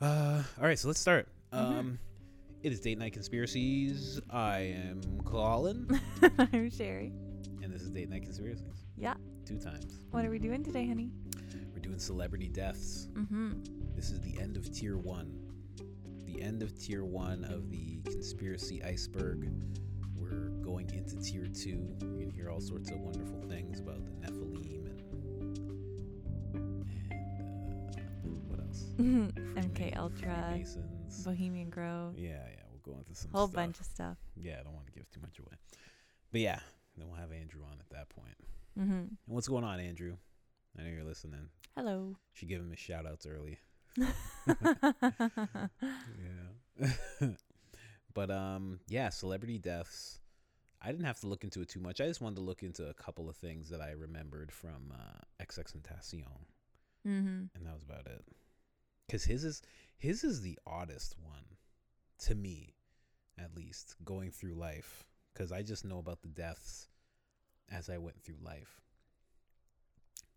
Uh, all right, so let's start. Um, it is date night conspiracies. I am Colin, I'm Sherry. and this is date night conspiracies. Yeah. Two times. What are we doing today, honey? We're doing celebrity deaths. Mm-hmm. This is the end of tier one. The end of tier one of the conspiracy iceberg. We're going into tier two. You're gonna hear all sorts of wonderful things about the Nephilim MK Ultra, Freemasons. Bohemian Grove, Yeah, yeah, we'll go into some whole stuff. bunch of stuff. Yeah, I don't want to give too much away. But yeah, then we'll have Andrew on at that point. Mm-hmm. And what's going on, Andrew? I know you're listening. Hello. Should give him his shout outs early. Yeah. but um yeah, celebrity deaths. I didn't have to look into it too much. I just wanted to look into a couple of things that I remembered from uh XXXTentacion, mm-hmm. and that was about it. Cuz his is his is the oddest one to me, at least, going through life cuz I just know about the deaths as I went through life.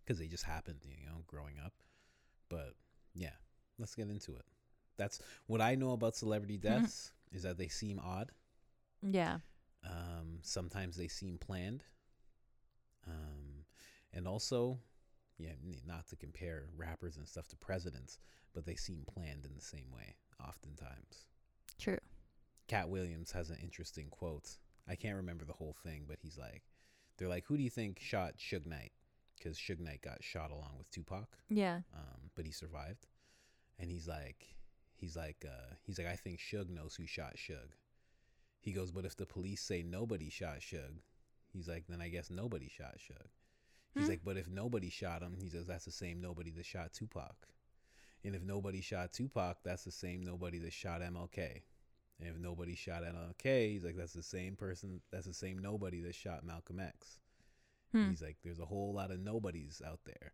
Cuz they just happened, you know, growing up. But yeah, let's get into it. That's what I know about celebrity deaths is that they seem odd. Yeah. Um, sometimes they seem planned. Um, and also, yeah, not to compare rappers and stuff to presidents, but they seem planned in the same way, oftentimes. True. Katt Williams has an interesting quote. I can't remember the whole thing, but he's like, they're like, who do you think shot Suge Knight? Because Suge Knight got shot along with Tupac Yeah. um, but he survived. And he's like, he's like, uh, he's like, I think Suge knows who shot Suge. He goes, but if the police say nobody shot Suge, he's like, then I guess nobody shot Suge. He's Hmm. like, but if nobody shot him, he says that's the same nobody that shot Tupac. And if nobody shot Tupac, that's the same nobody that shot MLK. And if nobody shot MLK, he's like, that's the same person, that's the same nobody that shot Malcolm X. Hmm. He's like, there's a whole lot of nobodies out there.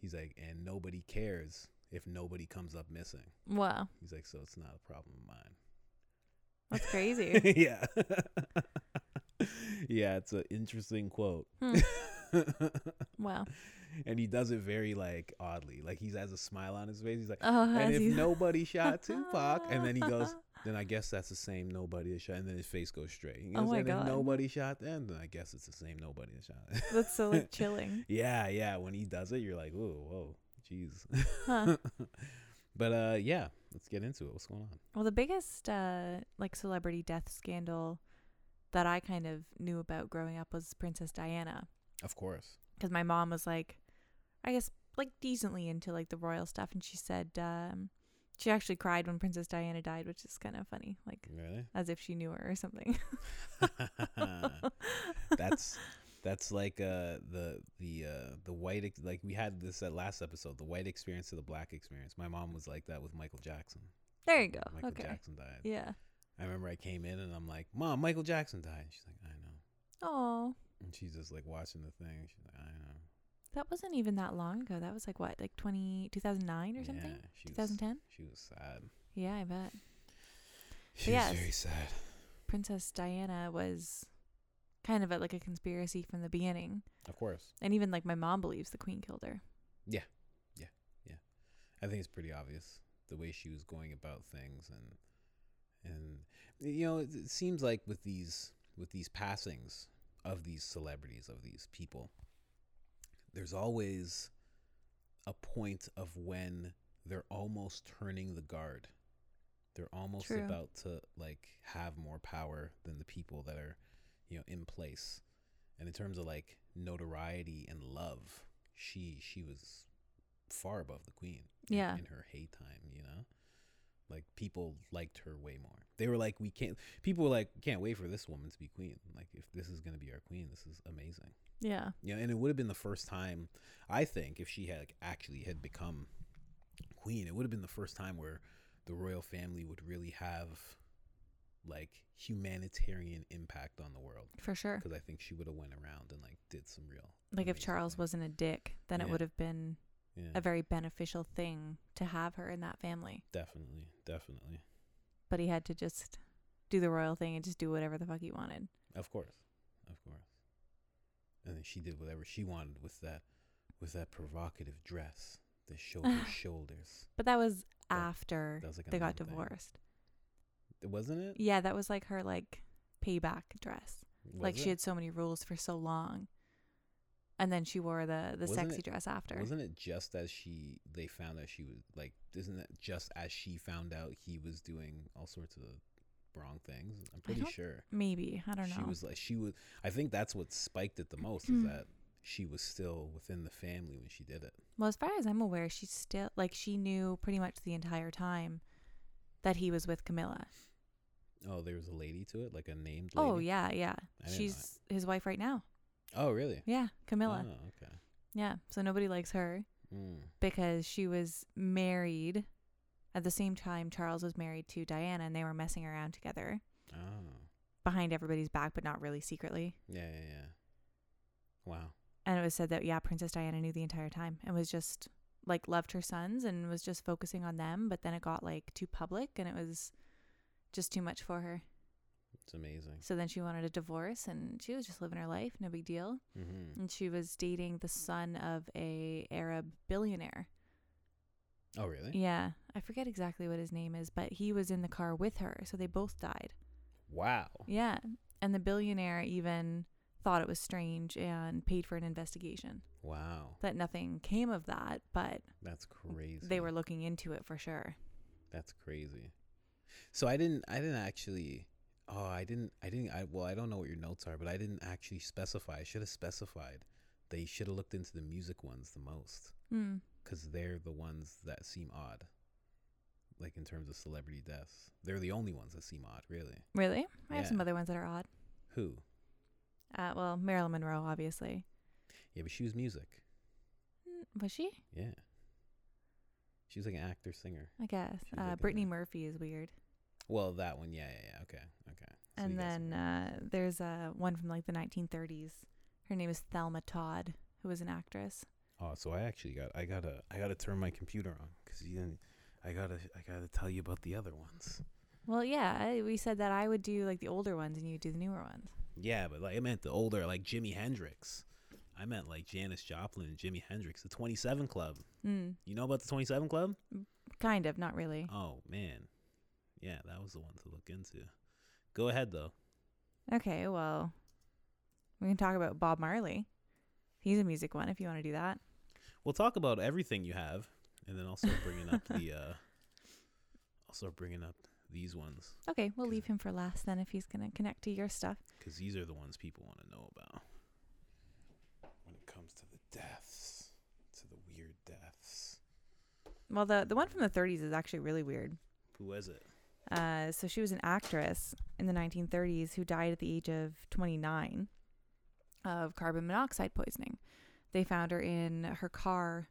He's like, and nobody cares if nobody comes up missing. Wow. He's like, so it's not a problem of mine. That's crazy. yeah. yeah, it's an interesting quote. Hmm. wow. and he does it very like oddly. Like he has a smile on his face. He's like, Oh, and if he- nobody shot Tupac, and then he goes, then I guess that's the same nobody that shot. And then his face goes straight. He Oh goes, my and God. if nobody shot them, then I guess it's the same nobody that shot. That's so like chilling. Yeah, yeah. When he does it, you're like, whoa, whoa, jeez. Huh. but uh, yeah, let's get into it. What's going on? Well, the biggest uh like celebrity death scandal that I kind of knew about growing up was Princess Diana. Of course. because my mom was like, I guess like decently into like the royal stuff, and she said um, she actually cried when Princess Diana died, which is kind of funny, like Really? as if she knew her or something. that's that's like uh the the uh the white ex- like we had this at last episode the white experience to the black experience my mom was like that with michael jackson there you go. michael okay. jackson died Yeah. i remember i came in and i'm like mom michael jackson died she's like i know Oh, and she's just like watching the thing she's like i know that wasn't even that long ago. That was like what, like 20, 2009 or something? yeah, she was, 2010? she was sad Yeah, I bet. she yes. was very sad Princess Diana was kind of a, like a conspiracy from the beginning, of course and even like my mom believes the queen killed her. Yeah. Yeah. Yeah. I think it's pretty obvious the way she was going about things and and you know it, it seems like with these with these passings of these celebrities of these people there's always a point of when they're almost turning the guard they're almost True. about to like have more power than the people that are you know in place and in terms of like notoriety and love she she was far above the queen in- Yeah. in, her hate time you know like people liked her way more they were like we can't people were like can't wait for this woman to be queen like if this is going to be our queen this is amazing Yeah. know and it would have been the first time i think if she had like, actually had become queen it would have been the first time where the royal family would really have like humanitarian impact on the world For sure. because i think she would have went around and like did some real Like if Charles things. wasn't a dick, then it would have been yeah a very beneficial thing to have her in that family. definitely definitely But he had to just do the royal thing and just do whatever the fuck he wanted. Of course, of course. And then she did whatever she wanted with that, with that provocative dress that showed her shoulders. But that was after That was like they got known thing. divorced. Wasn't it? Yeah, that was like her like payback dress. like Was she had so many rules for so long. And then she wore the the Wasn't sexy it- dress after. Wasn't it just as she they found out she was like isn't that just as she found out he was doing all sorts of wrong things? I'm pretty sure. Maybe. I don't know. She was like she was I think that's what spiked it the most is mm. that she was still within the family when she did it. well, as far as I'm aware, she still like she knew pretty much the entire time that he was with Camilla. Oh, there was a lady to it, like a named oh, lady. Oh yeah, yeah. I didn't know She's his wife right now. Oh, really? Yeah, Camilla. Oh, okay. Yeah. So nobody likes her Mm. because she was married at the same time Charles was married to Diana and they were messing around together Oh. behind everybody's back but not really secretly. Yeah, yeah, yeah. Wow. And it was said that yeah, Princess Diana knew the entire time and was just like loved her sons and was just focusing on them, but then it got like too public and it was just too much for her. It's amazing. So then she wanted a divorce and she was just living her life, no big deal. Mm-hmm. And she was dating the son of a Arab billionaire. Oh, really? Yeah, I forget exactly what his name is, but he was in the car with her, so they both died. Wow. Yeah, and the billionaire even thought it was strange and paid for an investigation. Wow. That nothing came of that, but That's crazy. they were looking into it for sure. That's crazy. So I didn't I didn't actually oh I didn't I didn't I well I don't know what your notes are, but I didn't actually specify. I should have specified that you should have looked into the music ones the most Hmm. cuz they're the ones that seem odd. Like in terms of celebrity deaths. They're the only ones that seem odd, really. Really? I have some other ones that are odd. Who? Uh, well, Marilyn Monroe, obviously. Yeah, but she was music. Mm, Was she? Yeah. She was like an actor singer. I guess. Uh, like Brittany Murphy is weird. Well, that one, yeah, yeah, yeah. Okay, okay. So and then uh, there's uh, one from like the 1930s. Her name is Thelma Todd, who was an actress. Oh, so I actually got I gotta I gotta turn my computer on because you didn't. I gotta I gotta tell you about the other ones. Well, yeah, I, we said that I would do like the older ones and you would do the newer ones. Yeah, but like I meant the older, like Jimi Hendrix. I meant like Janis Joplin and Jimi Hendrix, the Twenty Seven Club. Mm, You know about the Twenty Seven Club? kind of, not really. Oh man, yeah, that was the one to look into. Go ahead though. Okay, well, we can talk about Bob Marley. He's a music one if you want to do that. We'll talk about everything you have, and then also bringing up the. uh Also bringing up these ones Okay, we'll leave him for last then if he's going to connect to your stuff. because these are the ones people want to know about. When it comes to the deaths, to the weird deaths. Well, the, the one from the 30s is actually really weird. Who was it? Uh, so she was an actress in the 1930s who died at the age of 29 of carbon monoxide poisoning. They found her in her car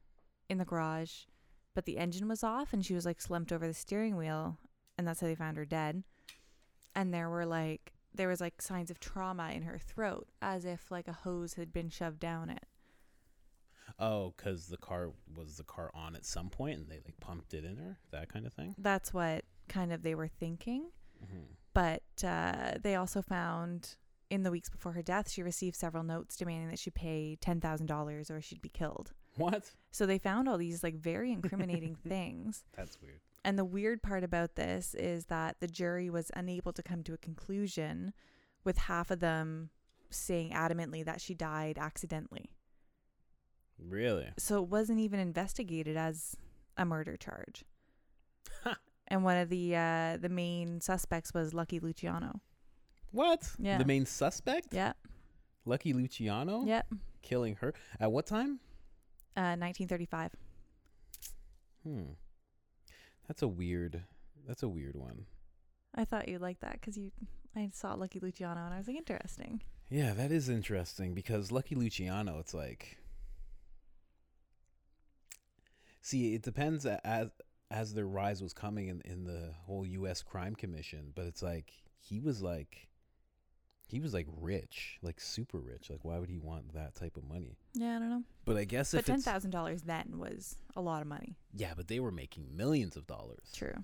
in the garage, but the engine was off and she was like slumped over the steering wheel, and that's how they found her dead. And there were like there was like signs of trauma in her throat, as if like a hose had been shoved down it. Oh, because the car was the car on at some point and they like pumped it in her, that kind of thing. That's what kind of they were thinking. Mm-hmm. but uh, they also found in the weeks before her death, she received several notes demanding that she pay ten thousand dollars or she'd be killed. What? So they found all these like very incriminating things. That's weird. And the weird part about this is that the jury was unable to come to a conclusion, with half of them saying adamantly that she died accidentally. Really? So it wasn't even investigated as a murder charge. And one of the uh, the main suspects was Lucky Luciano. What? Yeah. The main suspect? Yeah. Lucky Luciano? Yep. Killing her. At what time? Uh, 1935. Hmm. That's a weird. That's a weird one. I thought you'd like that because you. I saw Lucky Luciano and I was like, interesting. Yeah, that is interesting because Lucky Luciano, it's like. See, it depends as as their rise was coming in in the whole U.S. crime commission, but it's like he was like. He was like rich, like super rich. Like, why would he want that type of money? Yeah, I don't know. But I guess but if ten it's thousand dollars then was a lot of money. yeah, but they were making millions of dollars. True.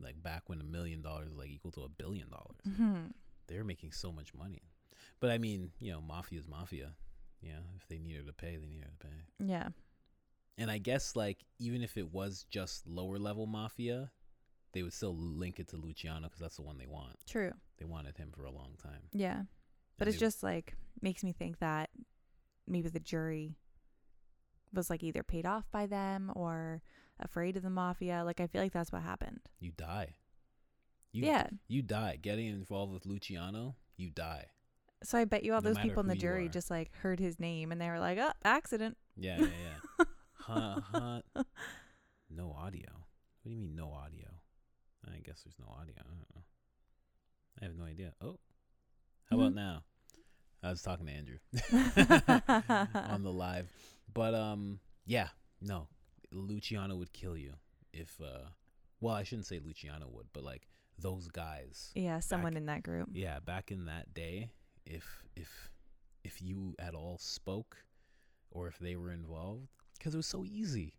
Like back when a million dollars was like equal to a billion dollars. hmm they were making so much money. But I mean, you know, mafia's mafia. Yeah, if they needed to pay, they needed to pay. Yeah. And I guess like even if it was just lower level mafia, they would still link it to Luciano because that's the one they want. True. They wanted him for a long time. Yeah. But And it's they- just like makes me think that maybe the jury was like either paid off by them or afraid of the mafia. Like I feel like that's what happened. you die. You, yeah. you die getting involved with Luciano. You die. So I bet you all No those people in the jury just like heard his name and they were like, "Oh, accident." Yeah, yeah, yeah. huh, huh. No audio. What do you mean no audio? I guess there's no audio. I don't know. I have no idea. Oh, how about Mhm. now? I was talking to Andrew on the live, but um, yeah, no, Luciano would kill you if uh, well, I shouldn't say Luciano would, but like those guys. Yeah, someone Back- in that group. Yeah, back in that day, if if if you at all spoke, or if they were involved, because it was so easy.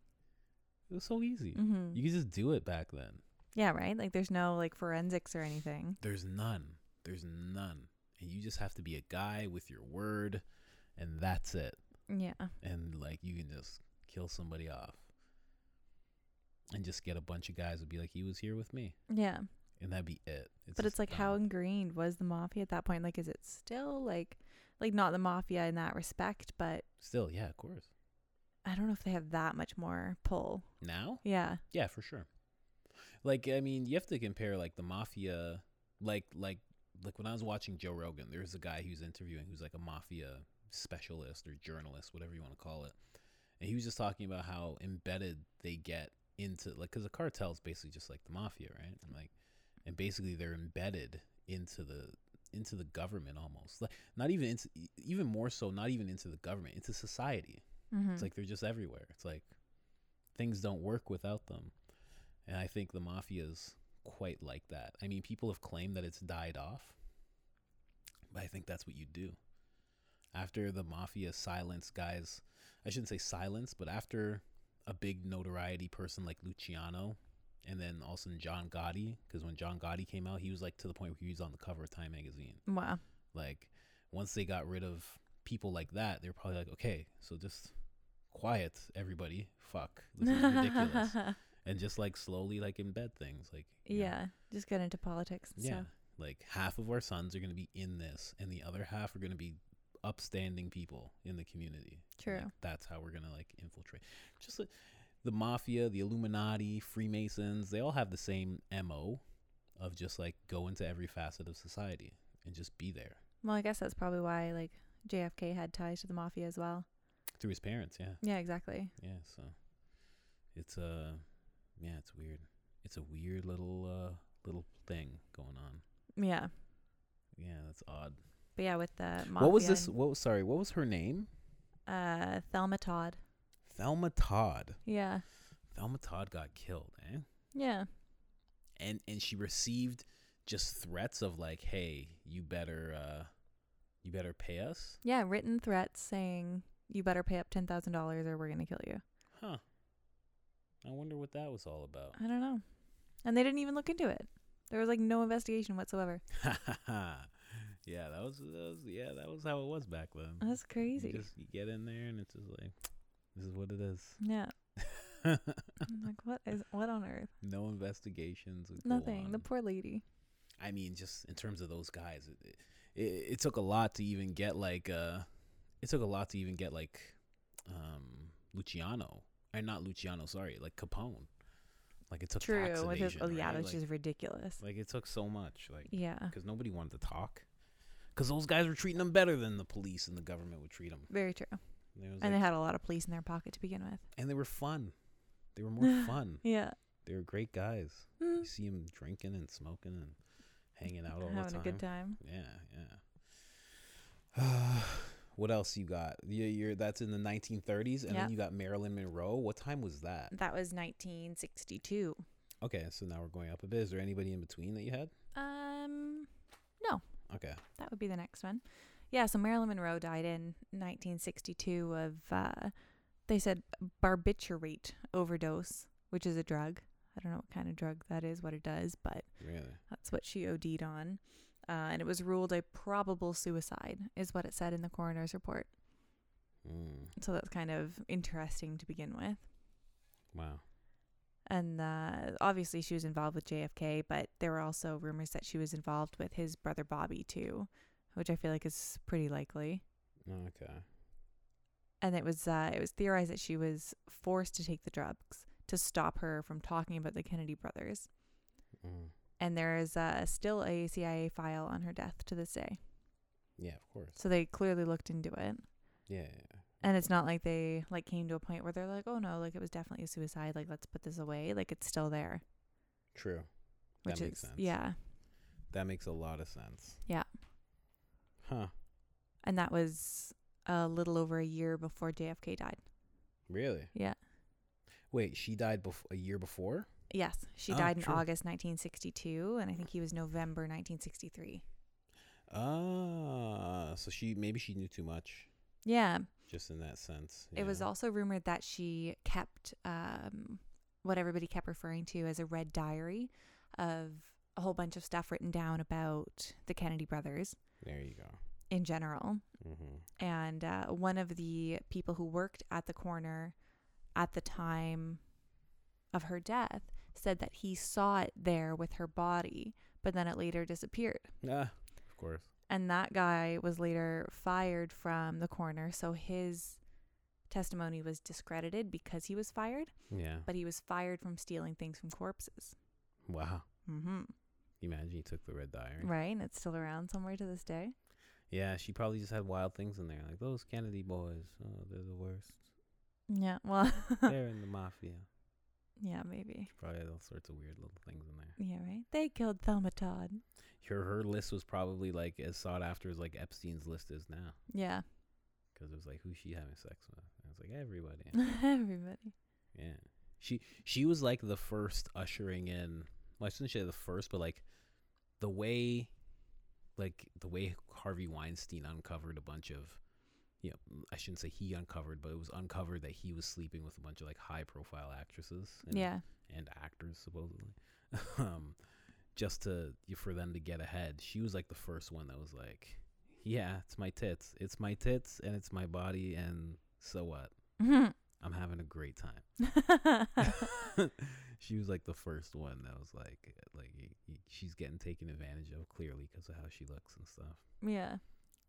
It was so easy. hmm You could just do it back then. Yeah, right? Like there's no like forensics or anything. There's none. There's none. And you just have to be a guy with your word, and that's it. Yeah. And like you can just kill somebody off, and just get a bunch of guys to be like, he was here with me, Yeah. and that'd be it. but it's like how ingrained was the mafia at that point? Like is it still like like not the mafia in that respect, but still, yeah, of course. I don't know if they have that much more pull. Now, Yeah. Yeah, for sure. Like I mean, you have to compare like the mafia, like like like when I was watching Joe Rogan, there was a guy he was interviewing who's like a mafia specialist or journalist, whatever you want to call it, and he was just talking about how embedded they get into like because a cartel is basically just like the mafia, right? And like, and basically they're embedded into the into the government almost, like not even into even more so, not even into the government, into society. Mm-hmm. It's like they're just everywhere. It's like things don't work without them. And I think the mafia is quite like that. I mean, people have claimed that it's died off, but I think that's what you do. After the mafia silence guys, I shouldn't say silence, but after a big notoriety person like Luciano, and then also John Gotti, because when John Gotti came out, he was like to the point where he was on the cover of Time magazine. wow. Like once they got rid of people like that, they're probably like, okay, so just quiet, everybody. Fuck, this is ridiculous. and just like slowly like embed things, like you know, yeah. Just get into politics and yeah, stuff. like half of our sons are gonna be in this, and the other half are gonna be upstanding people in the community. True. like, that's how we're gonna like infiltrate. Just like the mafia, the Illuminati, Freemasons, they all have the same mo of just like go into every facet of society and just be there Well, I guess that's probably why like JFK had ties to the mafia as well. through his parents. Yeah. Yeah, exactly. Yeah, so it's uh yeah, it's weird. It's a weird little uh little thing going on. Yeah. Yeah, that's odd. But yeah, with the mafia what was this? What was sorry? What was her name? uh Thelma Todd. Thelma Todd. Yeah. Thelma Todd got killed, eh? Yeah. And and she received just threats of like, "Hey, you better uh you better pay us." Yeah, written threats saying you better pay up ten thousand dollars or we're gonna kill you. Huh. I wonder what that was all about. I don't know. And they didn't even look into it. There was like no investigation whatsoever. yeah, that was, that was yeah, that was how it was back then. That's You crazy. just you get in there and it's just like this is what it is. yeah. I'm like, what is what on earth? no investigations. Nothing. The poor lady. I mean, just in terms of those guys, it, it, it took a lot to even get like uh, it took a lot to even get like um Luciano, or not Luciano, sorry, like Capone. Like it took True. With his, oh yeah, right? that's like, just ridiculous. like it took so much, like yeah. because nobody wanted to talk, because those guys were treating them better than the police and the government would treat them. Very true. And, it And they had a lot of police in their pocket to begin with. and they were fun. They were more fun. Yeah. They were great guys. Mm. You see them drinking and smoking and hanging out all the Having time. a good time. Yeah, yeah. what else you got? You, you're that's in the 1930s, and Yeah. then you got Marilyn Monroe. What time was that? That was 1962. Okay, so now we're going up a bit. Is there anybody in between that you had? Um, no. Okay, that would be the next one. Yeah, so Marilyn Monroe died in 1962 of, uh, they said barbiturate overdose, which is a drug. I don't know what kind of drug that is, what it does, but really? that's what she OD'd on. Uh, and it was ruled a probable suicide, is what it said in the coroner's report. Mm. So that's kind of interesting to begin with. Wow. And uh, obviously, she was involved with JFK, but there were also rumors that she was involved with his brother Bobby too, which I feel like is pretty likely. Okay. And it was uh, it was theorized that she was forced to take the drugs to stop her from talking about the Kennedy brothers. Mm. And there is uh, still a CIA file on her death to this day. Yeah, of course. So they clearly looked into it. Yeah, yeah. And it's not like they like came to a point where they're like, "Oh no, like it was definitely a suicide. Like let's put this away." Like it's still there, True. which that makes is sense. yeah. That makes a lot of sense. Yeah. Huh. And that was a little over a year before JFK died. Really? Yeah. Wait, she died bef- a year before? Yes, she Oh, died in true. August 1962 and I think he was November 1963. Ah, so she maybe she knew too much, Yeah. just in that sense. It was also rumored that she kept um, what everybody kept referring to as a red diary of a whole bunch of stuff written down about the Kennedy brothers There you go. in general. Mm-hmm. And uh, one of the people who worked at the coroner at the time of her death said that he saw it there with her body, but then it later disappeared. Yeah, of course. And that guy was later fired from the coroner. So his testimony was discredited because he was fired, Yeah. but he was fired from stealing things from corpses. Wow. Mm-hmm. Imagine he took the red diary. Right. And it's still around somewhere to this day. Yeah, she probably just had wild things in there, like those Kennedy boys. Oh, they're the worst. Yeah. Well, they're in the mafia. yeah, maybe. Probably all sorts of weird little things in there. Yeah, right. They killed Thelma Todd. Her her list was probably like as sought after as like Epstein's list is now, Yeah. because it was like who's she having sex with? And it's like everybody. Everybody. Yeah. She she was like the first ushering in well, I shouldn't say the first, but like the way like the way Harvey Weinstein uncovered a bunch of you know, I shouldn't say he uncovered, but it was uncovered that he was sleeping with a bunch of like high profile actresses and, Yeah. and actors supposedly. um just to for them to get ahead. She was like the first one that was like, Yeah, it's my tits. It's my tits and it's my body and so what? I'm having a great time. she was like the first one that was like like she's getting taken advantage of clearly because of how she looks and stuff yeah.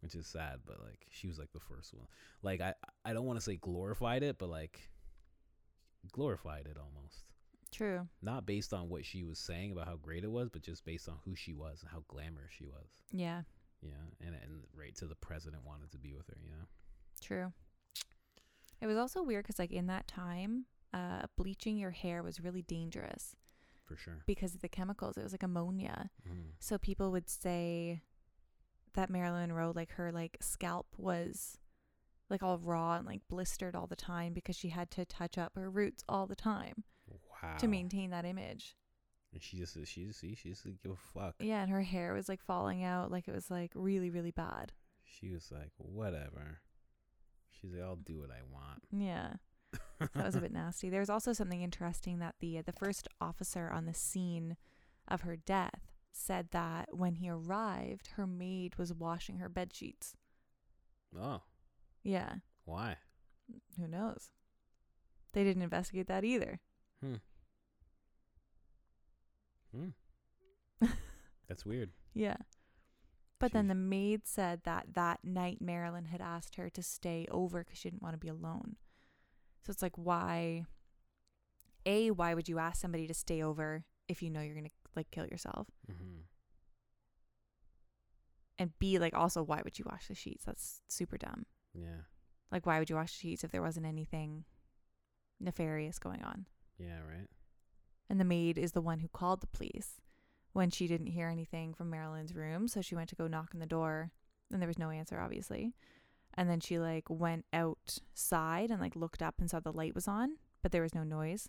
Which is sad but like she was like the first one like i i don't want to say glorified it but like glorified it almost True. not based on what she was saying about how great it was but just based on who she was and how glamorous she was Yeah. yeah and and right to the president wanted to be with her you know True. It was also weird because, like, in that time, uh, bleaching your hair was really dangerous for sure because of the chemicals. It was like ammonia. mm. So people would say that Marilyn Monroe, like, her like scalp was like all raw and like blistered all the time because she had to touch up her roots all the time wow to maintain that image. and she just she just see she just didn't give a fuck Yeah, and her hair was like falling out, like it was like really, really bad. She was like, whatever. She's like, I'll do what I want. Yeah. So that was a bit nasty. There was also something interesting that the uh, the first officer on the scene of her death said that when he arrived, her maid was washing her bed sheets. oh, Yeah, why? who knows? They didn't investigate that either. Hmm. Hmm. That's weird. Yeah. But then the maid said that that night Marilyn had asked her to stay over because she didn't want to be alone. So it's like, why? A, why would you ask somebody to stay over if you know you're gonna like kill yourself? Mm-hmm. And B, like also, why would you wash the sheets? That's super dumb. Yeah. Like, why would you wash the sheets if there wasn't anything nefarious going on? Yeah. Right. And the maid is the one who called the police when she didn't hear anything from Marilyn's room. So she went to go knock on the door and there was no answer, obviously. And then she like went outside and like looked up and saw the light was on, but there was no noise.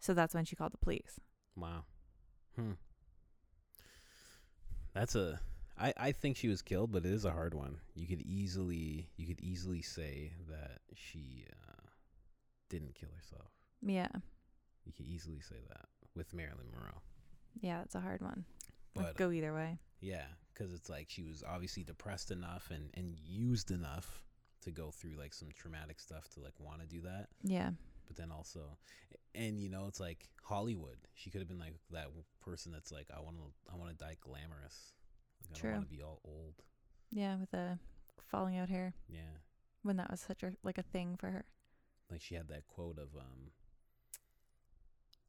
So that's when she called the police. Wow. Hmm. That's a. I I think she was killed, but it is a hard one. You could easily you could easily say that she uh, didn't kill herself. Yeah. You could easily say that with Marilyn Monroe. Yeah, that's a hard one. But go either way. Yeah, because it's like she was obviously depressed enough and, and used enough to go through like some traumatic stuff to like want to do that. Yeah. But then also, and you know, it's like Hollywood. She could have been like that person that's like, I want to, I want to die glamorous. Like, I True. don't want to be all old. Yeah, with the falling out hair Yeah. when that was such a like a thing for her. like she had that quote of um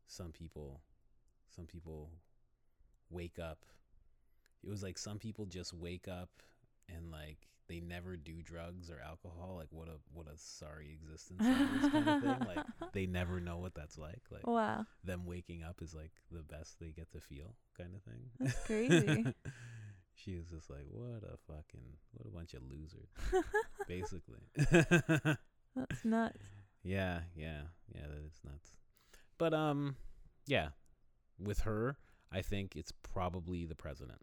some people some people wake up it was like some people just wake up and like they never do drugs or alcohol like what a what a sorry existence kind of thing like they never know what that's like like Wow. them waking up is like the best they get to feel kind of thing That's crazy. she was just like what a fucking what a bunch of losers basically That's nuts. Yeah, yeah, yeah, that is nuts. But um yeah, with her, I think it's probably the president.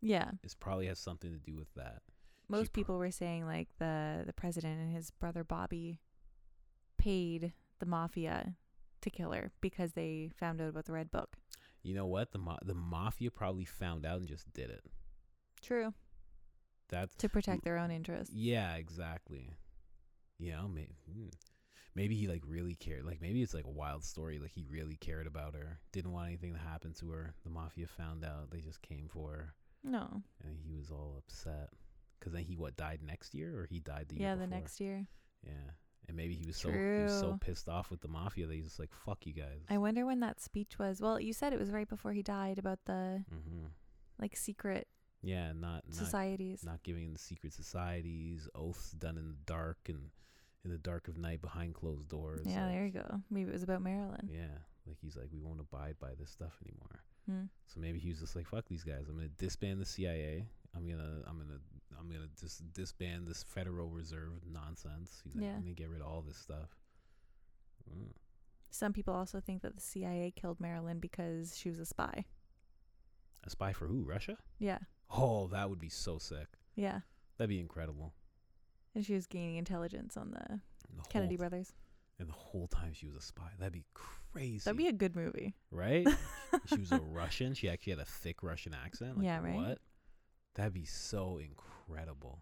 Yeah. It's probably has something to do with that. Most pro- people were saying like the the president and his brother Bobby paid the mafia to kill her because they found out about the red book. You know what? The ma- the mafia probably found out and just did it. True. That's To protect their own interests. yeah, exactly. You know, maybe hmm. maybe he like really cared. Like maybe it's like a wild story. Like he really cared about her. Didn't want anything to happen to her. The mafia found out. They just came for her. No. and he was all upset because then he what died next year or he died the year Yeah, the next year. yeah and maybe he was so he was so pissed off with the mafia that he's just like fuck you guys I wonder when that speech was. Well, you said it was right before he died about the hmm like secret yeah not not, societies. not giving in the secret societies oaths done in the dark and in the dark of night behind closed doors yeah, like, there you go. Maybe it was about Marilyn. yeah like he's like we won't abide by this stuff anymore Hmm. so maybe he was just like fuck these guys i'm gonna disband the cia i'm gonna i'm gonna i'm gonna dis- disband this federal reserve nonsense he's like Yeah. i'm gonna get rid of all this stuff Mm. Some people also think that the CIA killed Marilyn because she was a spy. A spy for who? Russia? Yeah. Oh, that would be so sick. Yeah. That'd be incredible. And she was gaining intelligence on the the Kennedy whole, brothers. And the whole time she was a spy. That'd be crazy. That'd be a good movie. right? she was a Russian. She actually had a thick Russian accent. Like, Yeah, right? What? That'd be so incredible.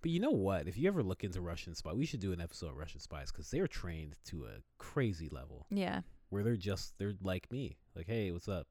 But you know what? If you ever look into Russian spy, we should do an episode of Russian spies because they're trained to a crazy level Yeah. where they're just they're like me. Like, hey, what's up?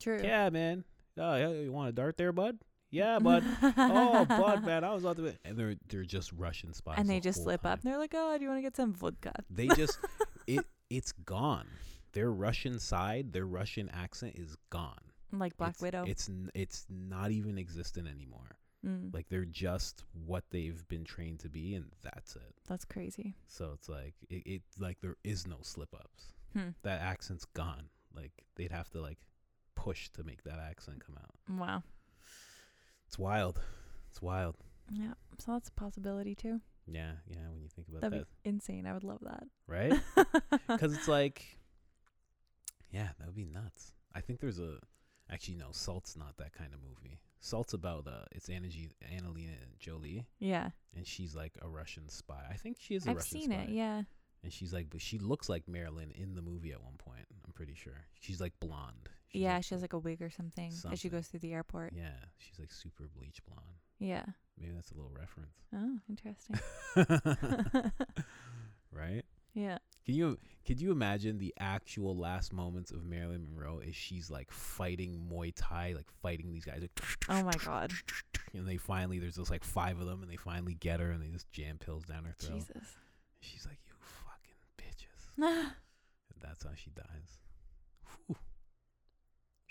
True. Yeah, man. Oh, yeah, you want a dart there, bud? Yeah, bud. oh, bud, man, I was about to. And they're they're just Russian spies, and the they just slip time. up and they're like, "Oh, do you want to get some vodka?" They just it it's gone. Their Russian side, their Russian accent is gone. like Black it's, Widow. It's it's not even existent anymore. Mm, Like they're just what they've been trained to be, and that's it. that's crazy. So it's like it, it like there is no slip ups. Hmm. That accent's gone. Like they'd have to like push to make that accent come out. Wow. It's wild. It's wild. Yeah. So that's a possibility too. Yeah, yeah. When you think about That'd that, be insane. I would love that. right? Because it's like, yeah, that would be nuts. I think there's a, actually no, Salt's not that kind of movie. Salt's about uh, it's Anna G, Angelina Jolie, yeah. and she's like a Russian spy. I think she is a I've Russian seen spy. it. Yeah. And she's like, but she looks like Marilyn in the movie at one point. I'm pretty sure she's like blonde. She's yeah. like- she has like a wig or something, as she goes through the airport. yeah, she's like super bleach blonde. Yeah. Maybe that's a little reference, Oh, interesting. right? yeah. Can you could you imagine the actual last moments of Marilyn Monroe as she's like fighting Muay Thai, like fighting these guys, like, Oh my God. and they finally there's just like five of them, and they finally get her, and they just jam pills down her throat. Jesus. She's like, "You fucking bitches," and that's how she dies.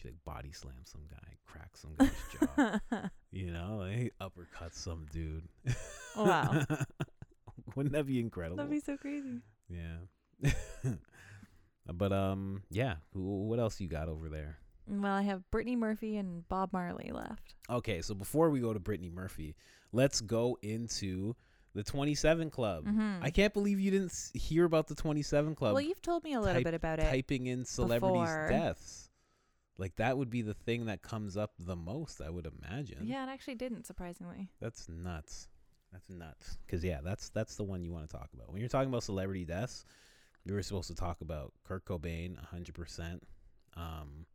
She like body slams some guy, cracks some guy's jaw, you know, like, uppercuts some dude. Wow. Wouldn't that be incredible? That'd be so crazy. Yeah. but um yeah, Who- what else you got over there? Well, I have Brittany Murphy and Bob Marley left. Okay, so before we go to Brittany Murphy, let's go into the 27 Club. Mhm. I can't believe you didn't hear about the 27 Club well, you've told me a little type- bit about it. typing in celebrities' before. deaths. Like that would be the thing that comes up the most, I would imagine. Yeah, it actually didn't, surprisingly. That's nuts. That's nuts. Cuz yeah, that's that's the one you want to talk about. When you're talking about celebrity deaths, we were supposed to talk about Kurt Cobain 100%. Um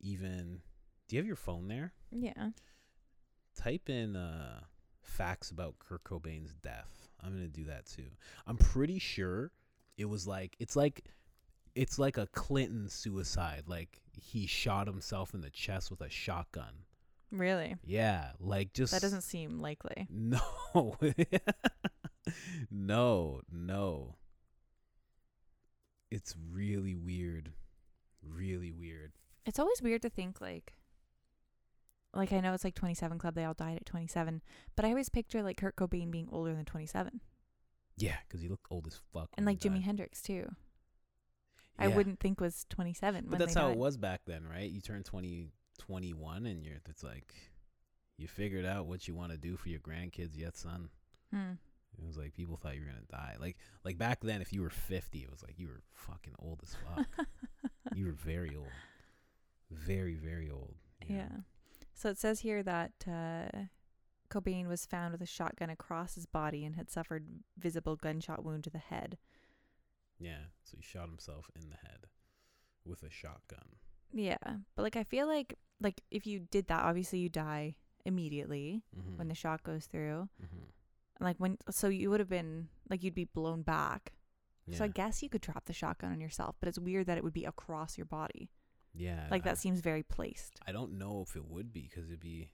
even Do you have your phone there? Yeah. Type in uh facts about Kurt Cobain's death. I'm gonna do that too. I'm pretty sure it was like it's like it's like a Clinton suicide. Like he shot himself in the chest with a shotgun. Really? Yeah, like just That doesn't seem likely. no, no, no. It's really weird, really weird. It's always weird to think like like I know it's like 27 Club they all died at 27, but I always picture like Kurt Cobain being older than 27 Yeah, because he looked old as fuck. and like Jimi. Hendrix too. I Yeah. wouldn't think was 27 But that's how died. it was back then, right? You turn 20, 21 and you're it's like you figured out what you want to do for your grandkids yet, son. Hmm. It was like people thought you were gonna die. Like like back then, if you were fifty, it was like you were fucking old as fuck. you were very old, very very old. know? Yeah. So it says here that uh, Cobain was found with a shotgun across his body and had suffered visible gunshot wound to the head. Yeah. So he shot himself in the head with a shotgun. Yeah, but like I feel like like if you did that, obviously you die immediately Mm-hmm. when the shot goes through. mm-hmm. Like when so you would have been like you'd be blown back. yeah. So I guess you could drop the shotgun on yourself, but it's weird that it would be across your body. yeah, Like I, that seems very placed. I don't know if it would be because it'd be.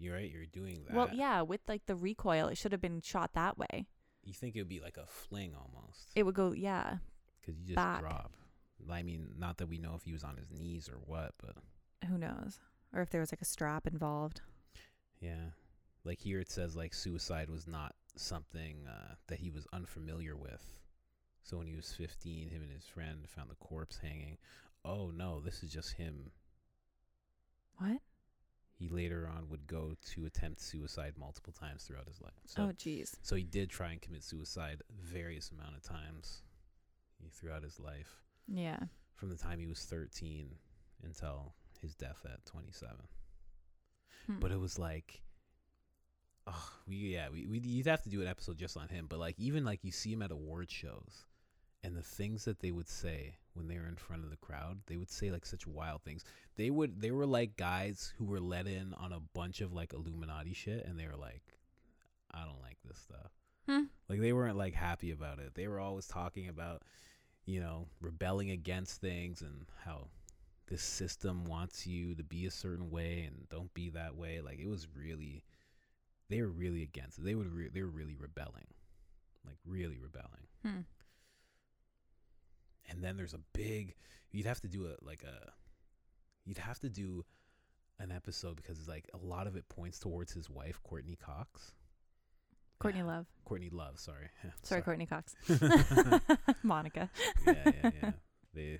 You're right. You're doing that. Well, yeah, with like the recoil, it should have been shot that way. You think it would be like a fling almost It would go, yeah. because you just back. drop. I mean, not that we know if he was on his knees or what, but Who knows? Or if there was like a strap involved. Yeah. Like here it says like suicide was not something uh, that he was unfamiliar with. So when he was 15, him and his friend found the corpse hanging. Oh no, this is just him. What? He later on would go to attempt suicide multiple times throughout his life. So oh, jeez. so he did try and commit suicide various amount of times throughout his life Yeah. from the time he was 13 until his death at 27. Hmm. but it was like oh we yeah we, we you'd have to do an episode just on him but like even like you see him at award shows and the things that they would say when they were in front of the crowd they would say like such wild things they would they were like guys who were let in on a bunch of like illuminati shit and they were like i don't like this stuff Hmm. like they weren't like happy about it they were always talking about you know rebelling against things and how this system wants you to be a certain way and don't be that way. Like it was really, they were really against it. They would re- they were really rebelling, like really rebelling. Hmm. And then there's a big. You'd have to do a like a. You'd have to do an episode because it's like a lot of it points towards his wife Courtney Cox. Courtney Love. Courtney Love, sorry. Sorry, Courtney Cox. Monica. yeah, yeah, yeah. They,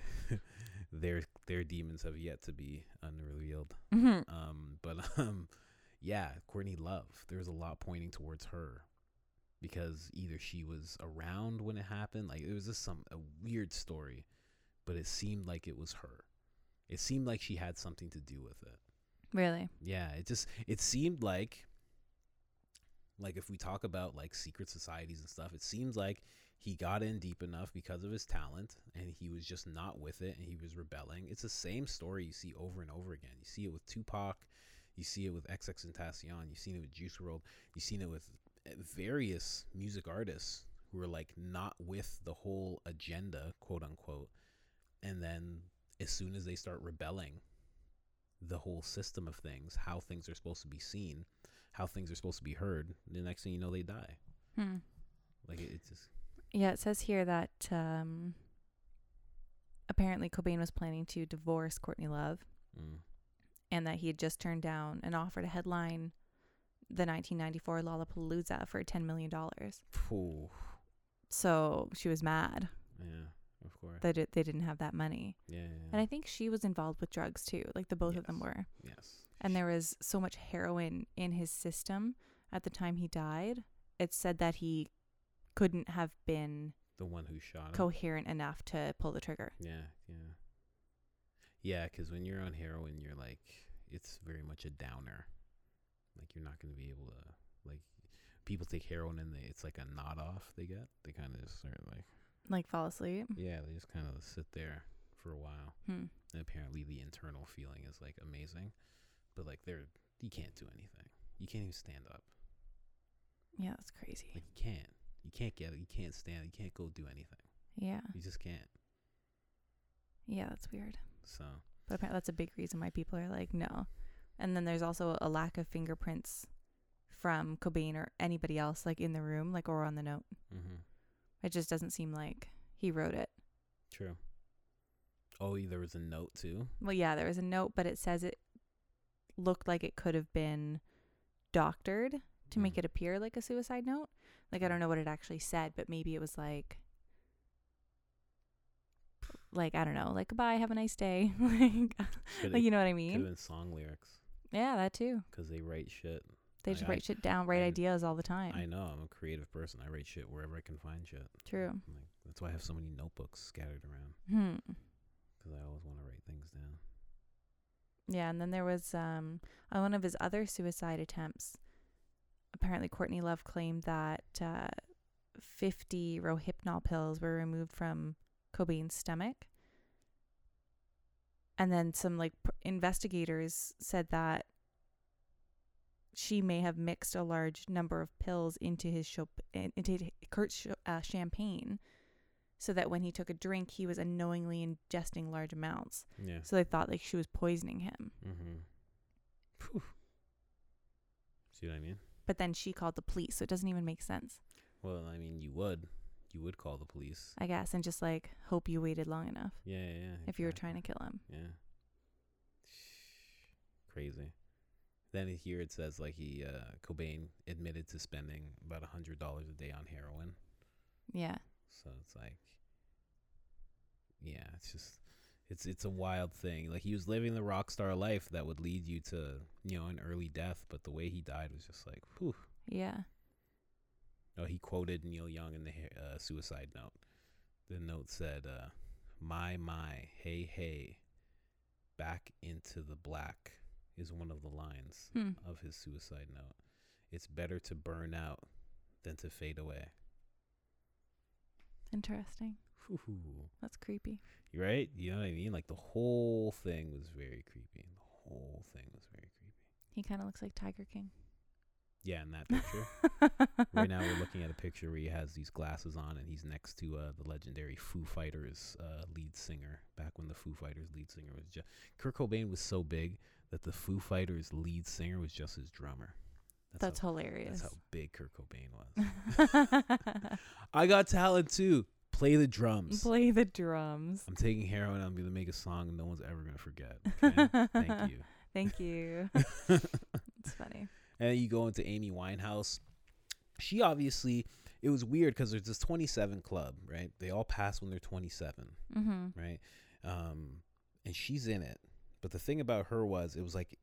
their their demons have yet to be unrevealed. hmm Um, but um, yeah, Courtney Love. There's a lot pointing towards her because either she was around when it happened, like it was just some a weird story, but it seemed like it was her. It seemed like she had something to do with it. Really? Yeah, it just it seemed like like if we talk about like secret societies and stuff, it seems like he got in deep enough because of his talent and he was just not with it and he was rebelling. It's the same story you see over and over again. You see it with Tupac, you see it with XXXTentacion, you've seen it with Juice WRLD, you've seen it with various music artists who are like not with the whole agenda, quote unquote. And then as soon as they start rebelling the whole system of things, how things are supposed to be seen, how things are supposed to be heard, the next thing you know, they die. Hmm. Like it, it's just Yeah, it says here that um, apparently Cobain was planning to divorce Courtney Love mm, and that he had just turned down an offer to headline the 1994 Lollapalooza for $10 million. So she was mad yeah, of course, that it, they didn't have that money. yeah, yeah, And I think she was involved with drugs too, like the both of them were. yes, And there was so much heroin in his system at the time he died. It said that he couldn't have been the one who shot him. coherent enough to pull the trigger. yeah, yeah, yeah. Because when you're on heroin, you're like, it's very much a downer. Like you're not gonna be able to like. People take heroin and they, it's like a nod off they get. They kind of just start like, Like fall asleep. yeah, they just kind of sit there for a while. Hmm. And apparently the internal feeling is like amazing, but like they're you can't do anything. You can't even stand up. Yeah, that's crazy. Like you can't. You can't get it. You can't stand. You can't go do anything. Yeah. You just can't. Yeah, that's weird. So But apparently that's a big reason why people are like, no. And then there's also a lack of fingerprints from Cobain or anybody else like in the room, like or on the note. mm-hmm. It just doesn't seem like he wrote it. true. Oh, there was a note too. Well, yeah, there was a note, but it says it looked like it could have been doctored to make Mm. it appear like a suicide note. Like I don't know what it actually said, but maybe it was like like I don't know, like goodbye, have a nice day. like, like you know what I have mean? been song lyrics Yeah, that too. because they write shit. They just I- write shit down, write I- ideas all the time. I know. I'm a creative person. I write shit wherever I can find shit. True. Like that's why I have so many notebooks scattered around Hmm. because I always want to write things down. Yeah, and then there was um on one of his other suicide attempts. Apparently, Courtney Love claimed that uh, 50 Rohypnol pills were removed from Cobain's stomach, and then some like pr- investigators said that she may have mixed a large number of pills into his shop- into Kurt's sh- uh, champagne, so that when he took a drink, he was unknowingly ingesting large amounts. Yeah. So they thought like she was poisoning him. Mm-hmm. See what I mean? But then she called the police, so it doesn't even make sense, Well, I mean, you would, you would call the police. I guess, and just like hope you waited long enough Yeah, yeah. yeah if you were trying to kill him. Yeah. Crazy. Then here it says like he uh, Cobain admitted to spending about a hundred dollars a day on heroin. Yeah. So it's like, yeah, it's just, it's it's a wild thing. Like he was living the rock star life that would lead you to you know an early death, but the way he died was just like, whew. Yeah. Oh, he quoted Neil Young in the uh, suicide note. The note said, uh, "My my, hey hey, back into the black." Is one of the lines Hmm. of his suicide note. It's better to burn out than to fade away. Interesting. Whew. That's creepy. You right? You know what I mean? Like the whole thing was very creepy. The whole thing was very creepy. He kind of looks like Tiger King. Yeah, in that picture. right now we're looking at a picture where he has these glasses on and he's next to uh, the legendary Foo Fighters uh, lead singer. Back when the Foo Fighters lead singer was just Kurt Cobain was so big that the Foo Fighters lead singer was just his drummer. That's, how, hilarious. that's how big Kurt Cobain was. I got talent too. Play the drums. Play the drums. I'm taking heroin. I'm gonna make a song and no one's ever gonna forget. Okay? Thank you. Thank you. it's funny. And then you go into Amy Winehouse. She obviously, it was weird because there's this 27 club, right? They all pass when they're 27, Mm-hmm. right? Um, and she's in it. But the thing about her was, it was like,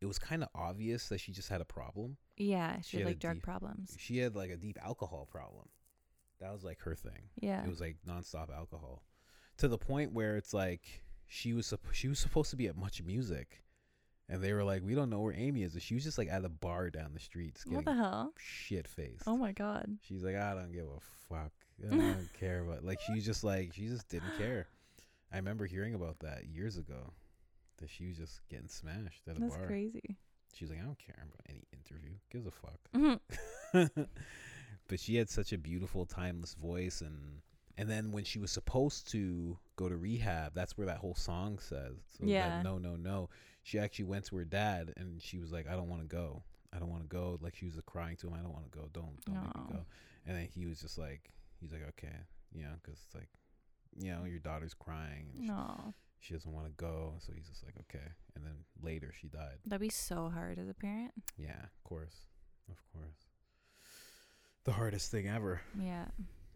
it was kind of obvious that she just had a problem. Yeah, She she had had like drug deep- problems. She had like a deep alcohol problem. That was like her thing. Yeah. It was like nonstop alcohol, to the point where it's like she was she was supposed to be at Much Music, and they were like, we don't know where Amy is. And she was just like at a bar down the street, what the hell? shit faced. Oh my god. She's like, I don't give a fuck. I don't care about like she's just like she just didn't care. I remember hearing about that years ago. That she was just getting smashed at a That's bar. That's crazy. She's like, I don't care about any interview. Gives a fuck. Mhm. but she had such a beautiful, timeless voice, and and then when she was supposed to go to rehab, that's where that whole song says. So Yeah. no, no, no. She actually went to her dad, and she was like, I don't want to go. I don't want to go. Like she was crying to him. I don't want to go. Don't don't make me go. And then he was just like, he's like, okay, you know, because it's like, you know, your daughter's crying. And she- No. she doesn't want to go, so he's just like, okay. And then later she died. That'd be so hard as a parent. Yeah, of course, of course. The hardest thing ever. Yeah.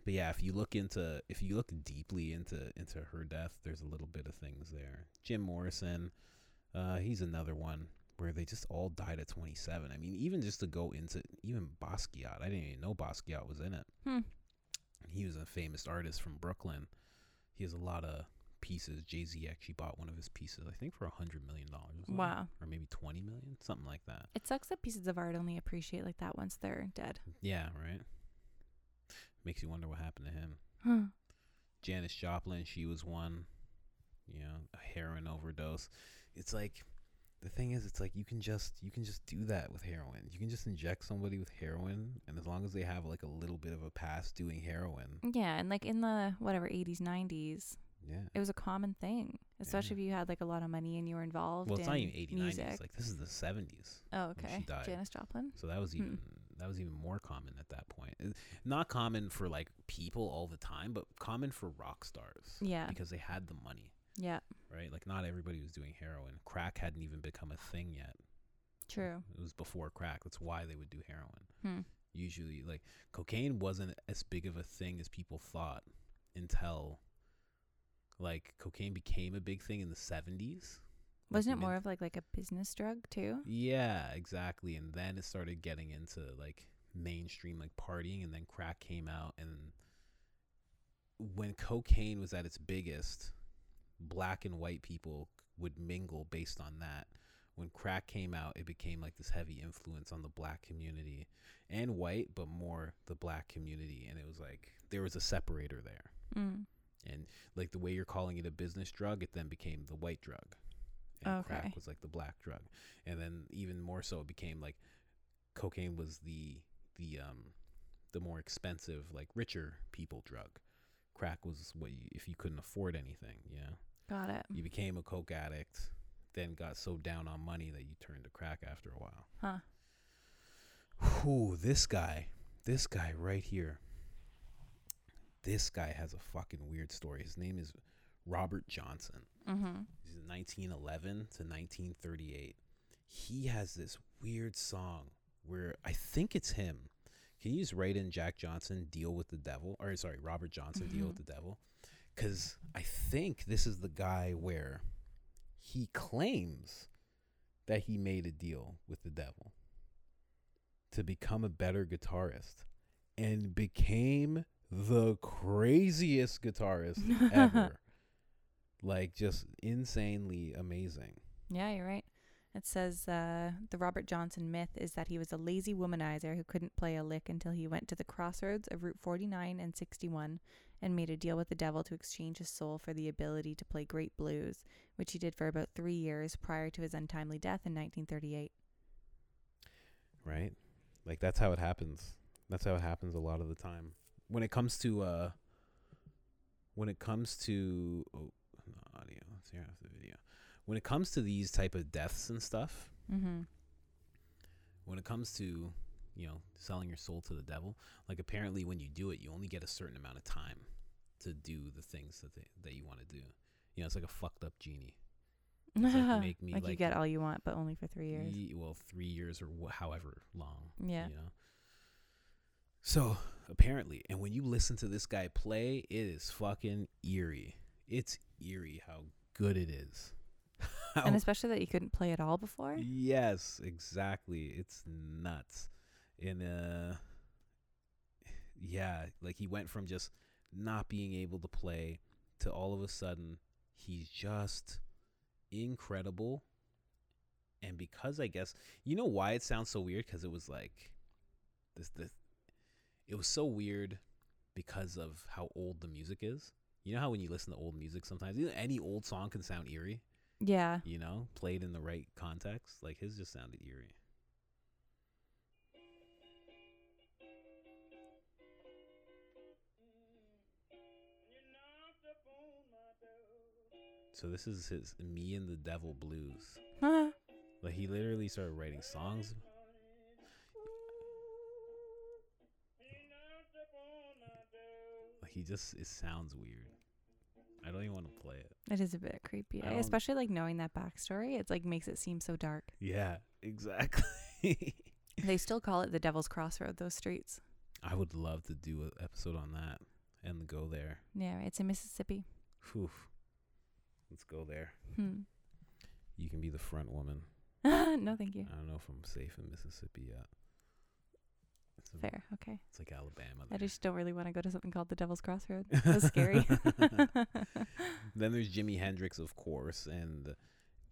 But yeah, if you look into if you look deeply into into her death, there's a little bit of things there. Jim Morrison, uh, he's another one where they just all died at 27. I mean, even just to go into even Basquiat, I didn't even know Basquiat was in it. Hmm. He was a famous artist from Brooklyn. He has a lot of pieces. Jay Z actually bought one of his pieces, I think, for a hundred million dollars. Wow. or maybe 20 million, something like that. It sucks that pieces of art only appreciate like that once they're dead. Yeah, right. Makes you wonder what happened to him. Huh. Janis Joplin, she was one, you know, a heroin overdose. It's like the thing is, it's like you can just you can just do that with heroin. You can just inject somebody with heroin, and as long as they have like a little bit of a past doing heroin, Yeah, and like in the whatever 80s, 90s, yeah. it was a common thing, especially if you had like a lot of money and you were involved Well, it's in not even 80s, music. 90s. Like this is the 70s. oh, okay. Janis Joplin. So that was Hmm. That was even more common at that point. Uh, Not common for like people all the time, but common for rock stars Yeah. because they had the money, Yeah. right? Like not everybody was doing heroin. Crack hadn't even become a thing yet. True. It was before crack. That's why they would do heroin. Hmm. Usually, like cocaine wasn't as big of a thing as people thought until like cocaine became a big thing in the 70s. Wasn't it more of like like a business drug too? Yeah, exactly. And then it started getting into like mainstream like partying and then crack came out and when cocaine was at its biggest, black and white people would mingle based on that. When crack came out, it became like this heavy influence on the black community and white, but more the black community and it was like there was a separator there. Mm. And like the way you're calling it a business drug, it then became the white drug. And Okay. crack was like the black drug. And then even more so it became like cocaine was the the um the more expensive, like richer people drug. Crack was what you, if you couldn't afford anything, yeah. Got it. You became a coke addict, then got so down on money that you turned to crack after a while. Huh. Whew, this guy, this guy right here. This guy has a fucking weird story. His name is Robert Johnson. Mm-hmm. He's 1911 to 1938. He has this weird song where I think it's him. Can you just write in Jack Johnson, Deal with the Devil? Or sorry, Robert Johnson, Deal with the Devil? Because I think this is the guy where he claims that he made a deal with the devil to become a better guitarist and became the craziest guitarist ever. Like just insanely amazing. Yeah, you're right. It says uh, the Robert Johnson myth is that he was a lazy womanizer who couldn't play a lick until he went to the crossroads of Route 49 and 61 and made a deal with the devil to exchange his soul for the ability to play great blues, which he did for about three years prior to his untimely death in 1938. right? Like that's how it happens. That's how it happens a lot of the time. When it comes to uh when it comes to oh, after the video. When it comes to these type of deaths and stuff, Mm-hmm. when it comes to, you know, selling your soul to the devil, like apparently when you do it, you only get a certain amount of time to do the things that they, that you want to do. You know, it's like a fucked up genie. Like make me like, you get all you want, but only for three years. Ye- well, three years or wh- however long. Yeah. You know. So apparently, and when you listen to this guy play, it is fucking eerie. It's eerie how good it is. How- And especially that you couldn't play at all before. yes, exactly. It's nuts. And uh, yeah, like he went from just not being able to play to all of a sudden he's just incredible. And because I guess you know why it sounds so weird because it was like this this it was so weird because of how old the music is. You know how when you listen to old music sometimes any old song can sound eerie, Yeah. you know, played in the right context. Like his just sounded eerie. So this is his Me and the Devil Blues. Huh? Like he literally started writing songs. Like he just it sounds weird. I don't even want to play it. It is a bit creepy, I especially like knowing that backstory. It's like makes it seem so dark. Yeah, exactly. They still call it the Devil's Crossroad. Those streets. I would love to do an episode on that and go there. Yeah, it's in Mississippi. Whew. Let's go there. Hmm. You can be the front woman. no, thank you. I don't know if I'm safe in Mississippi yet. It's, a- Fair. Okay. it's like Alabama. I just don't really want to go to something called the Devil's Crossroad. That's scary. then there's Jimi Hendrix, of course, and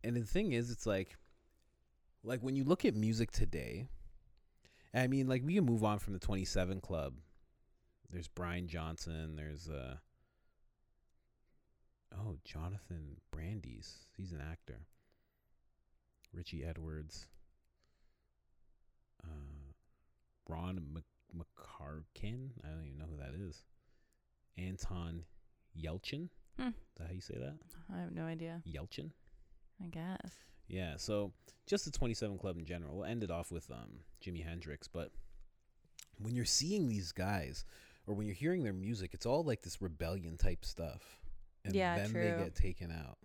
and the thing is, it's like, like when you look at music today, I mean, like we can move on from the 27 Club. There's Brian Johnson. There's uh, oh Jonathan Brandis. He's an actor. Richie Edwards, uh, Ron Mc- McCarkin. I don't even know who that is. Anton Yelchin. Hmm. Is that how you say that? I have no idea. Yelchin. I guess. Yeah. So just the 27 Club in general. We'll end it off with um Jimi Hendrix, but when you're seeing these guys or when you're hearing their music, it's all like this rebellion type stuff. And Yeah, then true. they get taken out.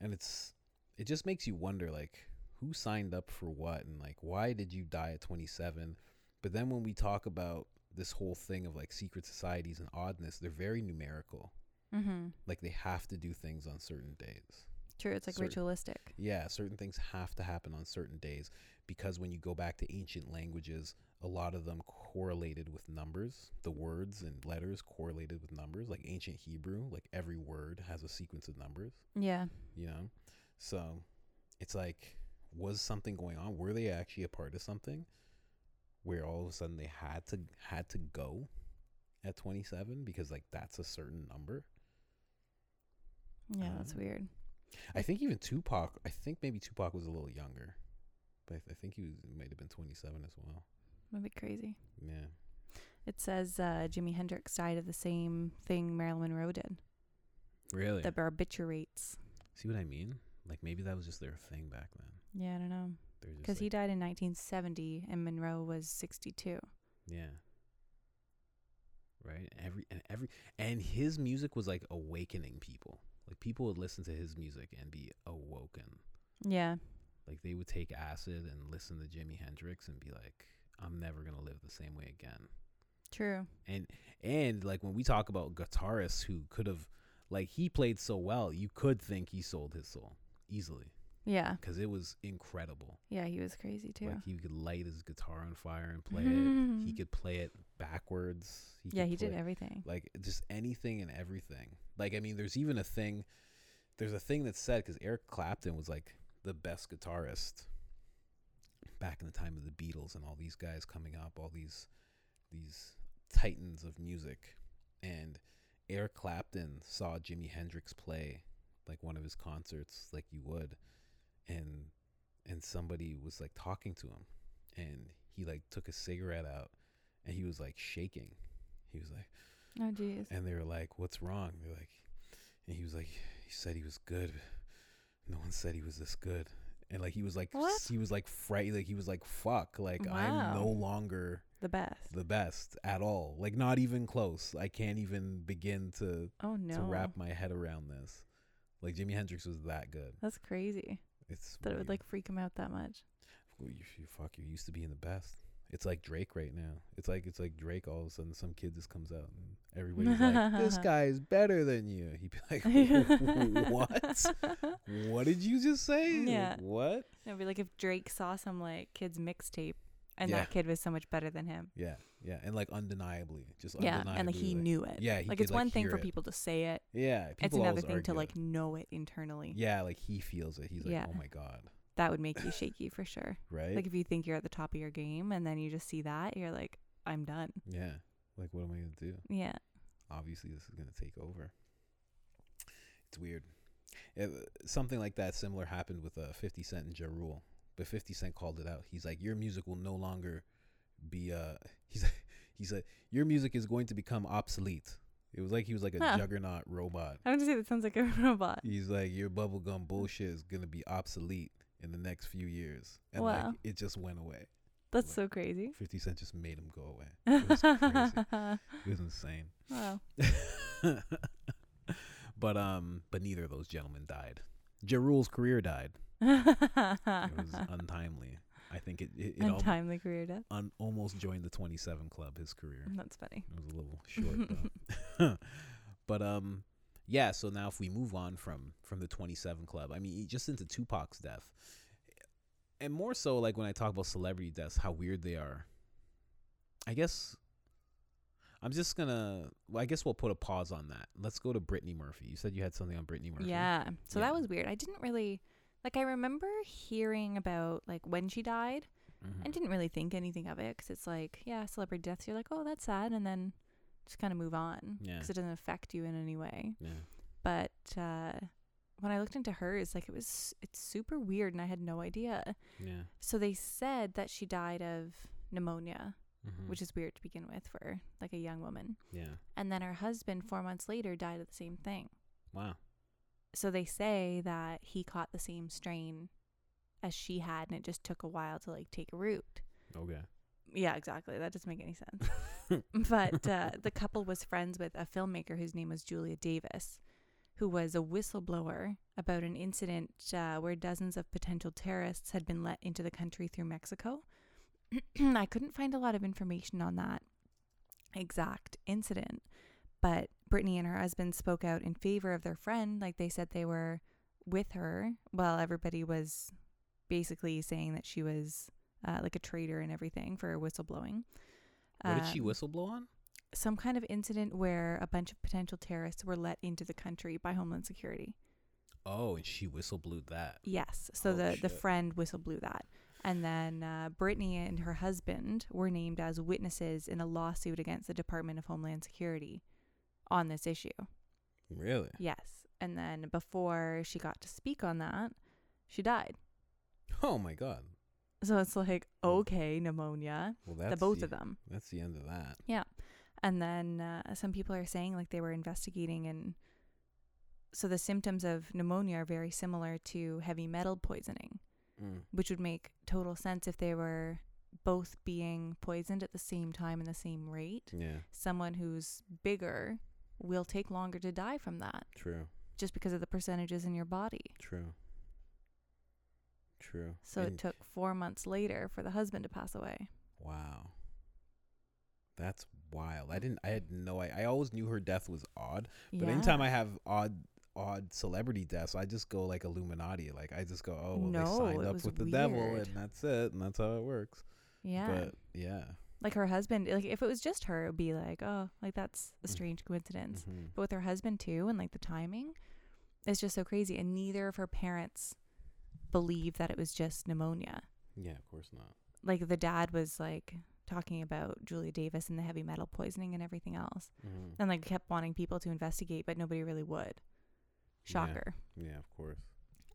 And it's it just makes you wonder like who signed up for what and like why did you die at 27? But then when we talk about this whole thing of like secret societies and oddness, they're very numerical. Mm-hmm. Like they have to do things on certain days. True. It's like Certain- ritualistic. Yeah, certain things have to happen on certain days because when you go back to ancient languages, a lot of them correlated with numbers. The words and letters correlated with numbers. Like ancient Hebrew, like every word has a sequence of numbers, Yeah. you know? So it's like, was something going on? Were they actually a part of something where all of a sudden they had to had to go at 27 because like that's a certain number? Yeah. That's Um, weird. I think even Tupac. I think maybe Tupac was a little younger, but I, th- I think he was might have been twenty seven as well. That'd be crazy. Yeah. It says uh, Jimi Hendrix died of the same thing Marilyn Monroe did. Really? The barbiturates. See what I mean? Like maybe that was just their thing back then. Yeah, I don't know. Because he died in 1970 and Monroe was 62. Yeah. Right. Every and every and his music was like awakening people. Like people would listen to his music and be awoken. Yeah. Like they would take acid and listen to Jimi Hendrix and be like, "I'm never gonna live the same way again." True. and and like when we talk about guitarists who could have like he played so well you could think he sold his soul easily Yeah. because it was incredible. Yeah, he was crazy too. like he could light his guitar on fire and play it. He mm-hmm. could play it backwards. Yeah, he did everything. like just anything and everything. Like i mean there's even a thing there's a thing that's said because eric clapton was like the best guitarist back in the time of the beatles and all these guys coming up all these these titans of music. And eric clapton saw jimi hendrix play like one of his concerts like you would and and somebody was like talking to him and he like took a cigarette out and he was like shaking he was like Oh, jeez. and they were like, "What's wrong?" They're like, and he was like, "He said he was good. No one said he was this good." And like he was like, What? he was like fright, like he was like, "Fuck!" Like I'm no longer The best. the best at all. Like not even close. I can't even begin to Oh, no. to wrap my head around this. Like Jimi Hendrix was that good. That's crazy. It's That it would like freak him out that much. You, you fuck. You're used to being the best. It's like Drake right now. It's like it's like Drake. All of a sudden, some kid just comes out and everybody's like, "This guy is better than you." He'd be like, "What? What did you just say? Like, Yeah. what? It'd be like if Drake saw some like kid's mixtape and Yeah. that kid was so much better than him. Yeah, yeah, and like undeniably, just Yeah, undeniably, and like he knew it. Yeah, like could, it's one thing for it. people to say it. Yeah, It's another thing to like know it internally. Yeah, like he feels it. He's like, Yeah. "Oh my god!" That would make you shaky for sure. Right? Like if you think you're at the top of your game and then you just see that, you're like, I'm done. yeah. Like, what am I gonna do? Yeah. obviously this is going to take over. It's weird. It, something like that similar happened with uh, 50 Cent and Ja Rule. But 50 Cent called it out. He's like, your music will no longer be, uh, he's, he said, your music is going to become obsolete. It was like he was like a Huh. juggernaut robot. I would say that sounds like a robot. He's like, your bubblegum bullshit is going to be obsolete in the next few years. And Wow. like, it just went away. That's so crazy. 50 Cent just made him go away. It was crazy. It was insane. wow. but um, but neither of those gentlemen died. Ja Rule's career died. It was untimely. I think it it, it Untimely career death. un- almost joined the 27 club. His career That's funny. it was a little short though. but um, yeah. So now if we move on from from the 27 club, I mean, just into Tupac's death, and more so like when I talk about celebrity deaths, how weird they are. I guess I'm just gonna. Well, I guess we'll put a pause on that. Let's go to Brittany Murphy. You said you had something on Brittany Murphy. Yeah. So Yeah. that was weird. I didn't really like. I remember hearing about like when she died. Mhm. I didn't really think anything of it because it's like, yeah, celebrity deaths. You're like, oh, that's sad, and then just kind of move on Yeah. because it doesn't affect you in any way. Yeah. But uh, when I looked into hers, like it was it's super weird and I had no idea. Yeah. So they said that she died of pneumonia, Mhm. which is weird to begin with for like a young woman. yeah. And then her husband 4 months later died of the same thing. Wow. So they say that he caught the same strain as she had and it just took a while to like take root. Okay. Yeah, exactly. That doesn't make any sense. but uh, the couple was friends with a filmmaker whose name was Julia Davis, who was a whistleblower about an incident uh, where dozens of potential terrorists had been let into the country through Mexico. I couldn't find a lot of information on that exact incident, but Brittany and her husband spoke out in favor of their friend. Like they said they were with her while everybody was basically saying that she was uh, like a traitor and everything for whistleblowing. What did she Um, whistleblow on? some kind of incident where a bunch of potential terrorists were let into the country by Homeland Security. Oh, and she whistleblew that. Yes. So Oh, the, the friend whistle blew that. And then uh, Brittany and her husband were named as witnesses in a lawsuit against the Department of Homeland Security on this issue. Really? Yes. And then before she got to speak on that, she died. Oh my god. So it's like, okay, pneumonia, Well, that's the both the, of them. That's the end of that. Yeah. And then uh, some people are saying like they were investigating, and so the symptoms of pneumonia are very similar to heavy metal poisoning, Mm. which would make total sense if they were both being poisoned at the same time and the same rate. Yeah. Someone who's bigger will take longer to die from that True. just because of the percentages in your body. True. True. So it took four months later for the husband to pass away. Wow. That's wild. I didn't. I had no. I, I always knew her death was odd, but yeah. anytime I have odd, odd celebrity deaths, I just go like Illuminati. Like I just go, oh well, No, they signed up with the devil, and that's it, and that's how it works. yeah. But yeah. like her husband, like if it was just her, it would be like, oh, like that's a Mm. strange coincidence. Mhm. but with her husband too and like the timing it's just so crazy and neither of her parents believe that it was just pneumonia Yeah, of course not. like the dad was like talking about julia davis and the heavy metal poisoning and everything else hmm and like kept wanting people to investigate but nobody really would shocker Yeah, of course.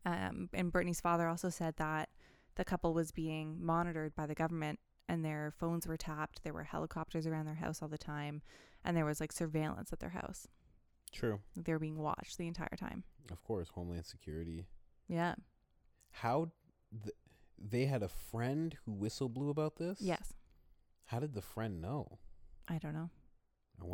um, and brittany's father also said that the couple was being monitored by the government and their phones were tapped there were helicopters around their house all the time and there was like surveillance at their house True. they were being watched the entire time Of course, Homeland Security. yeah How th- they had a friend who whistle blew about this? yes How did the friend know? I don't know.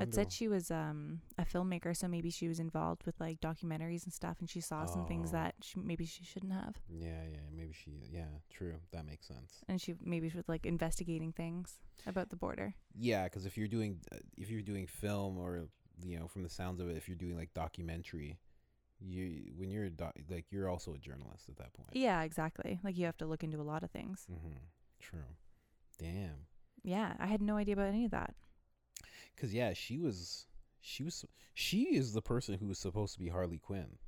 It said she was um a filmmaker, so maybe she was involved with like documentaries and stuff, and she saw some things Oh. that she, maybe she shouldn't have, yeah, yeah, maybe she. Yeah, true. That makes sense. and she maybe she was like investigating things about the border. Yeah, because if you're doing uh, if you're doing film or you know from the sounds of it, if you're doing like documentary, you when you're a doc, like you're also a journalist at that point. Yeah, exactly. Like you have to look into a lot of things. Mm-hmm. True. Damn. Yeah, I had no idea about any of that. Cause yeah, she was she was she is the person who was supposed to be Harley Quinn.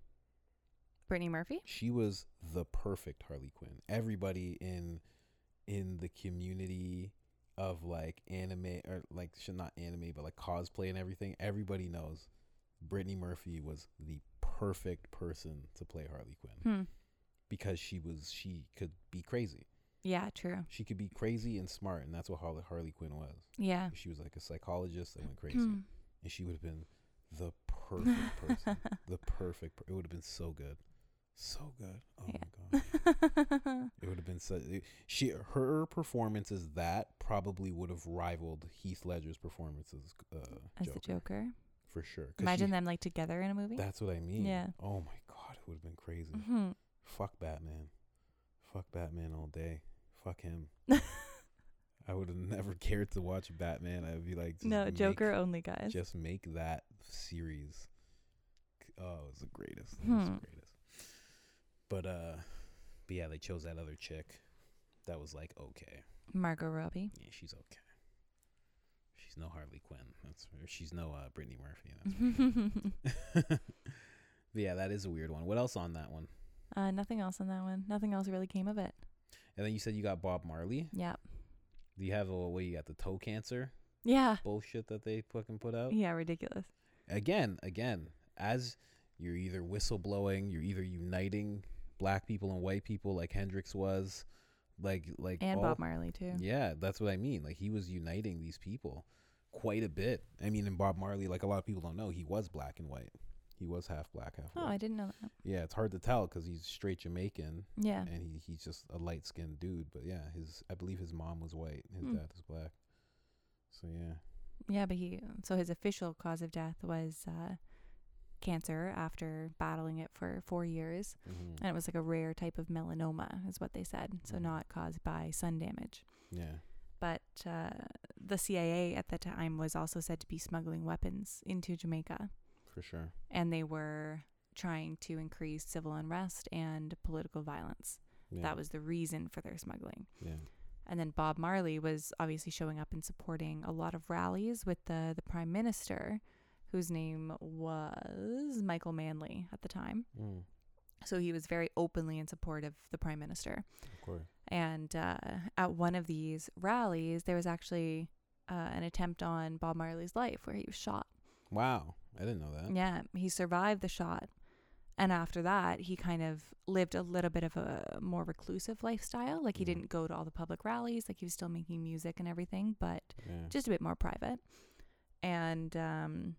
Brittany Murphy. She was the perfect Harley Quinn. Everybody in in the community of like anime or like should not anime but like cosplay and everything, everybody knows Brittany Murphy was the perfect person to play Harley Quinn Hmm. because she was she could be crazy. Yeah, true. She could be crazy and smart, and that's what Harley, Harley Quinn was. Yeah. She was like a psychologist that went crazy, Hmm. and she would have been the perfect person. the perfect. Per- it would have been so good, so good. Oh Yeah. my god, it would have been so. It, she her performances that probably would have rivaled Heath Ledger's performances as uh, As Joker, the Joker. for sure. Imagine she- them like together in a movie. That's what I mean. Yeah. Oh my god, it would have been crazy. hmm Fuck Batman. Fuck Batman all day. Fuck him. I would have never cared to watch Batman. I'd be like, No, make- Joker only, guys. Just make that series. Oh, it was the greatest. It was the Hmm. greatest. But uh, but yeah, they chose that other chick. That was like okay. Margot Robbie. Yeah, she's okay. She's no Harley Quinn. That's or she's no uh, Brittany Murphy. That's but yeah, that is a weird one. What else on that one? uh, nothing else on that one. Nothing else really came of it. And then you said you got Bob Marley. Yeah. Do you have a what? You got the toe cancer Yeah. bullshit that they fucking put out Yeah, ridiculous. again, again. As you're either whistleblowing, you're either uniting black people and white people like Hendrix was, like like and all- Bob Marley too. Yeah, that's what I mean. Like he was uniting these people quite a bit. I mean, and Bob Marley, like a lot of people don't know, he was black and white. He was half black, half Oh, white. I didn't know that. yeah, it's hard to tell because he's straight Jamaican Yeah. and he, he's just a light skinned dude. But yeah, his I believe his mom was white, his Hmm. dad was black. So yeah, Yeah, but he so his official cause of death was uh, cancer after battling it for four years, hmm and it was like a rare type of melanoma, is what they said. So Mhm. not caused by sun damage. yeah, But uh, the CIA at the time was also said to be smuggling weapons into Jamaica, for sure. and they were trying to increase civil unrest and political violence. Yeah, That was the reason for their smuggling. yeah, And then Bob Marley was obviously showing up and supporting a lot of rallies with the, the prime minister, whose name was Michael Manley at the time. mm, So he was very openly in support of the prime minister. of course. And uh, at one of these rallies, there was actually uh, an attempt on Bob Marley's life where he was shot. Wow, I didn't know that. Yeah, he survived the shot. And after that, he kind of lived a little bit of a more reclusive lifestyle. Like he Mhm. didn't go to all the public rallies, like he was still making music and everything, but Yeah, just a bit more private. And um,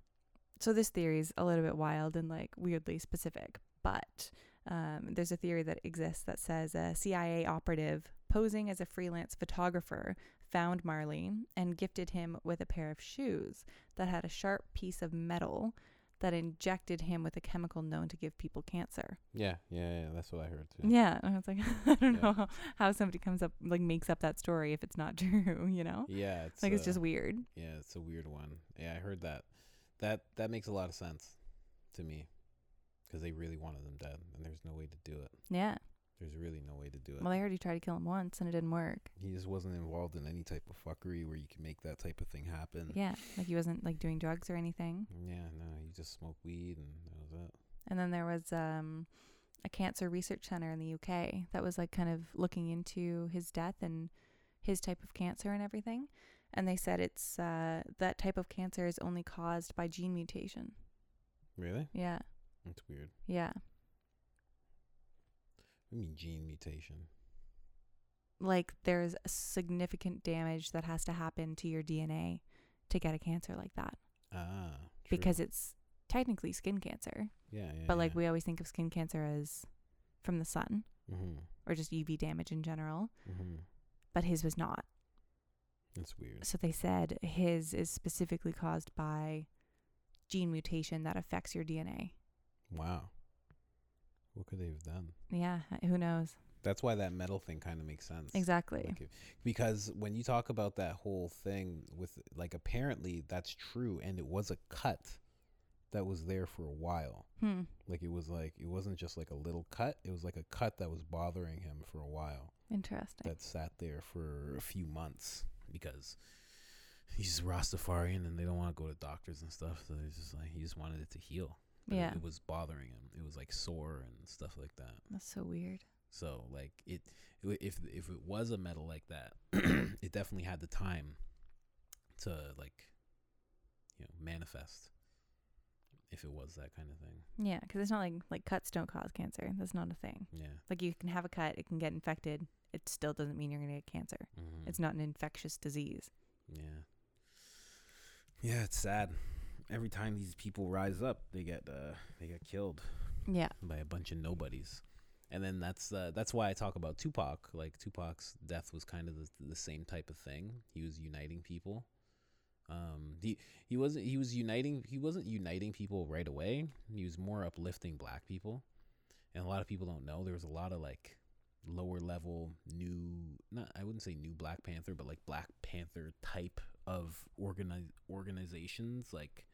so this theory is a little bit wild and like weirdly specific, but um, there's a theory that exists that says a CIA operative posing as a freelance photographer found Marley and gifted him with a pair of shoes that had a sharp piece of metal that injected him with a chemical known to give people cancer. yeah, yeah, yeah. That's what I heard too. Yeah, and I was like, I don't Yeah. know how, somebody comes up like makes up that story if it's not true, you know? Yeah, it's Like it's uh, just weird. Yeah, it's a weird one. Yeah, I heard that. That that makes a lot of sense to me because they really wanted them dead, and there's no way to do it. Yeah. There's really no way to do it. Well, I already tried to kill him once and it didn't work. he just wasn't involved in any type of fuckery where you can make that type of thing happen. Yeah, like he wasn't like doing drugs or anything. Yeah, no, he just smoked weed and that was it. And then there was um a cancer research center in the UK that was like kind of looking into his death and his type of cancer and everything. And they said it's uh that type of cancer is only caused by gene mutation. Really? Yeah. That's weird. Yeah. I mean, gene mutation. Like there's a significant damage that has to happen to your DNA to get a cancer like that Ah, true. because it's technically skin cancer. yeah, yeah. But like yeah. we always think of skin cancer as from the sun Mhm. or just UV damage in general, Mhm. but his was not. That's weird. So they said his is specifically caused by gene mutation that affects your DNA. Wow. What could they have done? Yeah, who knows? That's why that metal thing kind of makes sense. Exactly. Like, if- because when you talk about that whole thing with like apparently that's true and it was a cut that was there for a while. Hmm. Like it was like it wasn't just like a little cut, it was like a cut that was bothering him for a while. Interesting. That sat there for a few months because he's Rastafarian and they don't want to go to doctors and stuff, so it's just like he just wanted it to heal. But Yeah. It was bothering him. It was like sore and stuff like that. That's so weird. So like it, it if if it was a metal like that, it definitely had the time to like, you know, manifest. If it was that kind of thing, Yeah, because it's not like like cuts don't cause cancer. That's not a thing. yeah. Like you can have a cut, it can get infected. It still doesn't mean you're gonna get cancer. Mm-hmm. It's not an infectious disease. yeah. Yeah, it's sad. Every time these people rise up, they get uh they get killed Yeah. by a bunch of nobodies. And then that's uh, that's why I talk about Tupac. Like Tupac's death was kind of the, the same type of thing. He was uniting people. Um, he he wasn't he was uniting he wasn't uniting people right away. He was more uplifting black people. And a lot of people don't know there was a lot of like lower level new not I wouldn't say new Black Panther, but like Black Panther type of organize organizations like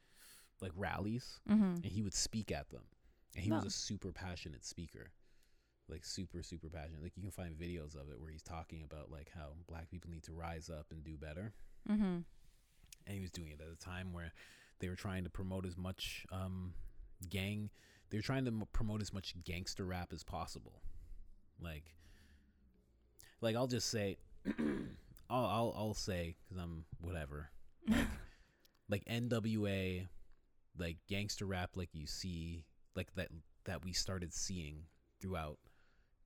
like rallies Mm-hmm. and he would speak at them. And he was a super passionate speaker. Like super, super passionate. Like you can find videos of it where he's talking about like how black people need to rise up and do better. Mm-hmm. And he was doing it at a time where they were trying to promote as much um, gang. They were trying to m- promote as much gangster rap as possible. Like, like I'll just say, I'll I'll, I'll say because I'm whatever. Like, like NWA, like gangster rap, like you see like that that we started seeing throughout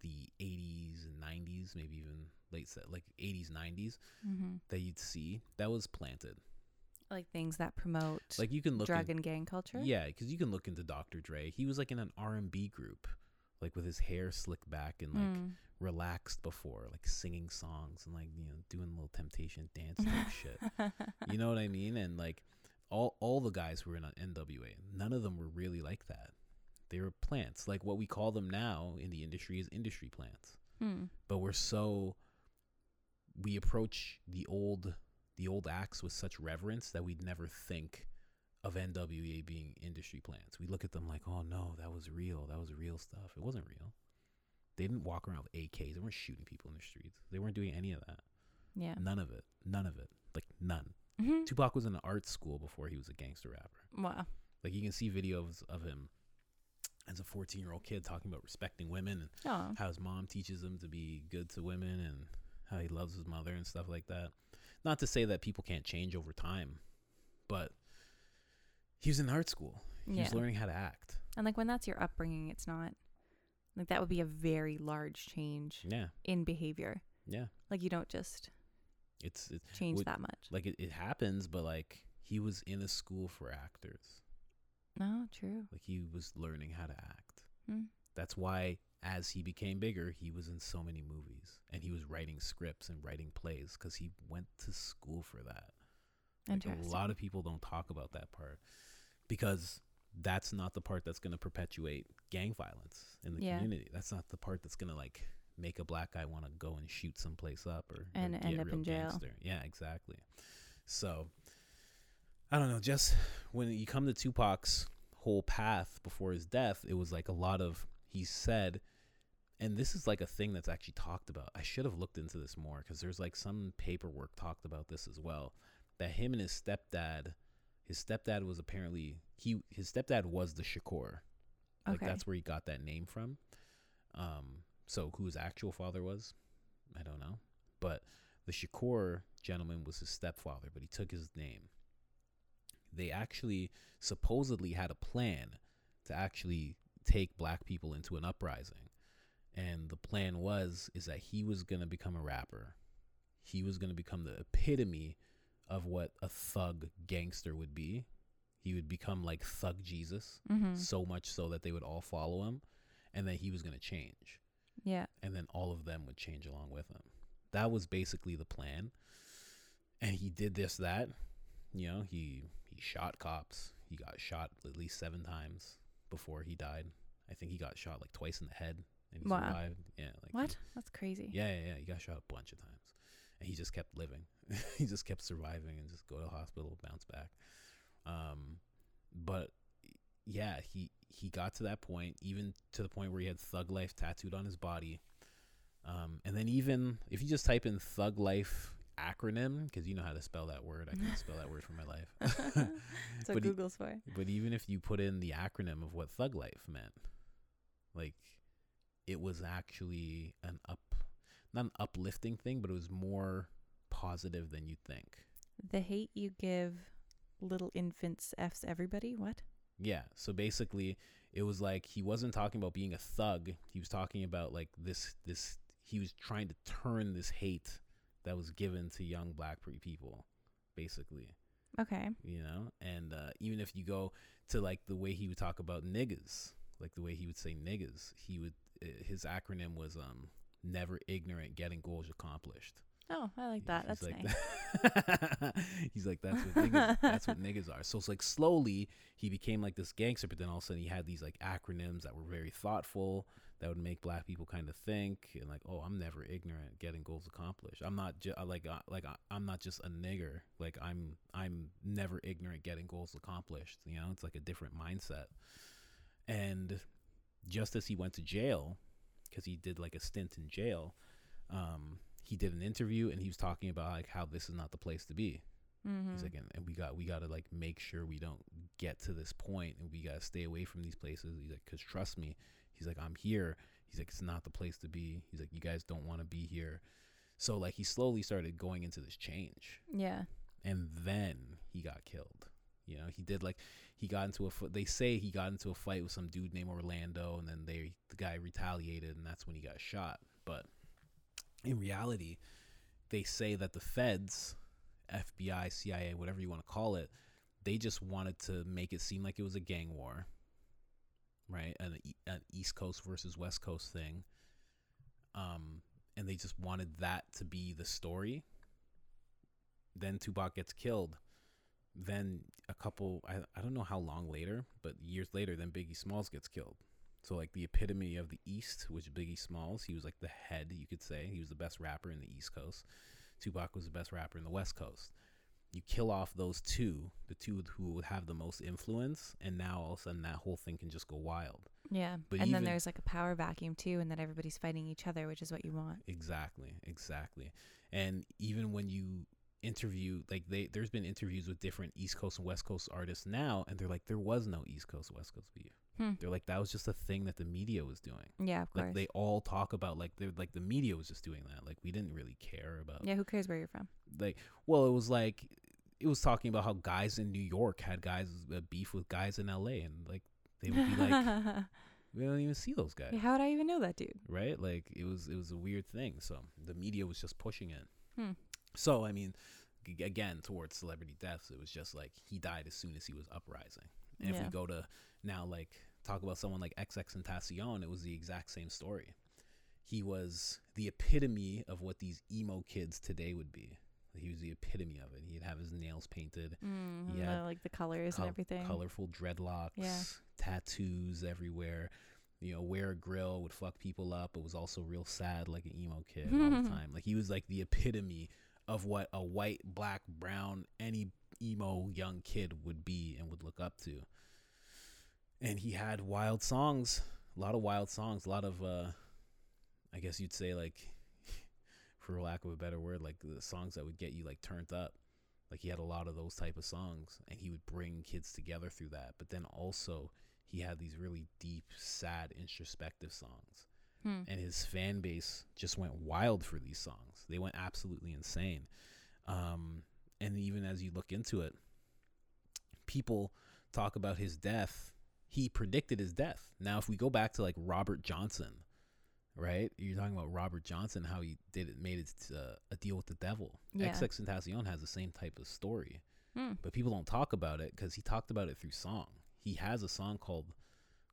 the 80s and 90s, maybe even late like 80s 90s Mm-hmm. that you'd see that was planted. Like things that promote Like you can look drug in, and gang culture. Yeah, because you can look into Dr. Dre. He was like in an R and B group, like with his hair slicked back and like Mm. relaxed before, like singing songs and like you know doing a little Temptation dance type shit. You know what I mean? And like all all the guys who were in NWA, none of them were really like that. They were plants, like what we call them now in the industry is industry plants. Mm. But we're so we approach the old the old acts with such reverence that we'd never think of NWA being industry plants. We look at them like, oh no, that was real. That was real stuff. It wasn't real. They didn't walk around with AKs. They weren't shooting people in the streets. They weren't doing any of that. Yeah. None of it. None of it. Like none. Mhm. Tupac was in an art school before he was a gangster rapper. Wow. Like you can see videos of him as a 14 year old kid talking about respecting women and Oh. how his mom teaches him to be good to women and how he loves his mother and stuff like that. Not to say that people can't change over time, but he was in art school. He Yeah. was learning how to act. And like when that's your upbringing, it's not like that would be a very large change Yeah, in behavior. yeah. Like you don't just It's it, change Would- that much. like it, it happens, but like he was in a school for actors. No, true. Like he was learning how to act. Hmm. That's why as he became bigger, he was in so many movies and he was writing scripts and writing plays because he went to school for that. Like a lot of people don't talk about that part because that's not the part that's going to perpetuate gang violence in the Yeah. community. That's not the part that's going to like make a black guy want to go and shoot someplace up or, or And end up in jail. gangster. Yeah, exactly. So I don't know. Just when you come to Tupac's whole path before his death, it was like a lot of he said. And this is like a thing that's actually talked about. I should have looked into this more because there's like some paperwork talked about this as well that him and his stepdad his stepdad was apparently he his stepdad was the Shakur. Like Okay. that's where he got that name from. Um so who his actual father was, I don't know. But the Shakur gentleman was his stepfather, but he took his name. They actually supposedly had a plan to actually take black people into an uprising. And the plan was is that he was going to become a rapper. He was going to become the epitome of what a thug gangster would be. He would become like thug Jesus, mm-hmm. so much so that they would all follow him and then he was going to change Yeah. and then all of them would change along with him. That was basically the plan. And he did this that, you know, he he shot cops. He got shot at least 7 times before he died. I think he got shot like twice in the head and he Wow. survived. Yeah, like he- What? That's crazy. yeah, yeah, yeah. He got shot a bunch of times, and he just kept living. he just kept surviving and just go to the hospital, bounce back. Um, but yeah, he he got to that point, even to the point where he had Thug Life tattooed on his body. Um, and then even if you just type in Thug Life acronym, because you know how to spell that word, I can spell that word for my life. That's what Google's for. But even if you put in the acronym of what Thug Life meant, like it was actually an up, not an uplifting thing, but it was more positive than you think. The hate you give little infants f's everybody. What? Yeah. So basically, it was like he wasn't talking about being a thug. He was talking about like this, this. He was trying to turn this hate that was given to young black pre- people, basically. Okay. you know and uh, even if you go to like the way he would talk about niggas like the way he would say niggas he would uh, his acronym was um never ignorant getting goals accomplished Oh, I like that. He's That's like nice. he's like that's what niggas, that's what niggas are. So it's like slowly he became like this gangster but then all of a sudden he had these like acronyms that were very thoughtful that would make black people kind of think and like oh i'm never ignorant getting goals accomplished. I'm not just like uh, like uh, i'm not just a nigger. Like i'm i'm never ignorant getting goals accomplished you know? It's like a different mindset. And just as he went to jail because he did like a stint in jail um he did an interview and he was talking about like how this is not the place to be mm-hmm. He's like, and, and we got we got to like make sure we don't get to this point, and we got to stay away from these places. He's like, cause trust me, he's like, I'm here. He's like, it's not the place to be. He's like, you guys don't want to be here. So like, he slowly started going into this change, yeah. and then he got killed. You know, he did like he got into a. They say he got into a fight with some dude named Orlando, and then they the guy retaliated, and that's when he got shot. But in reality, they say that the feds, FBI, CIA, whatever you want to call it, they just wanted to make it seem like it was a gang war, right? An, an East Coast versus West Coast thing. Um, and they just wanted that to be the story. Then Tupac gets killed. Then a couple, I, I don't know how long later, but years later, then Biggie Smalls gets killed. So like the epitome of the East, which Biggie Smalls, he was like the head, you could say. He was the best rapper in the East Coast. Tupac was the best rapper in the West Coast. You kill off those two, the two who would have the most influence, and now all of a sudden that whole thing can just go wild. Yeah. But and then there's like a power vacuum too, and then everybody's fighting each other, which is what you want. Exactly, exactly. And even when you interview, like they, there's been interviews with different East Coast and West Coast artists now, and they're like, there was no East Coast West Coast beef. Hmm. They're like, that was just a thing that the media was doing. Yeah, of course. Like they all talk about like they're like the media was just doing that. Like we didn't really care about yeah, who cares where you're from? like well it was like it was talking about how guys in New York had guys uh, beef with guys in LA and like they would be like we don't even see those guys yeah, how would I even know that dude? right like it was it was a weird thing so the media was just pushing it Hmm. so I mean g- again towards celebrity deaths it was just like he died as soon as he was uprising and if we go to now like talk about someone like XXXTentacion it was the exact same story. He was the epitome of what these emo kids today would be. He was the epitome of it. He'd have his nails painted. Mm, Yeah. the, like the colors col- and everything. colorful dreadlocks Yeah. tattoos everywhere. You know wear a grill would fuck people up but was also real sad like an emo kid all the time. Like he was like the epitome of what a white black brown any emo young kid would be and would look up to and he had wild songs a lot of wild songs a lot of uh i guess you'd say like for lack of a better word like the songs that would get you like turned up. Like he had a lot of those type of songs and he would bring kids together through that. But then also he had these really deep sad introspective songs. Hmm. and his fan base just went wild for these songs. They went absolutely insane. Um, and even as you look into it people talk about his death he predicted his death now if we go back to like robert johnson right you're talking about robert johnson how he did it made it uh, a deal with the devil Yeah. XXXTentacion has the same type of story Hmm. but people don't talk about it because he talked about it through song he has a song called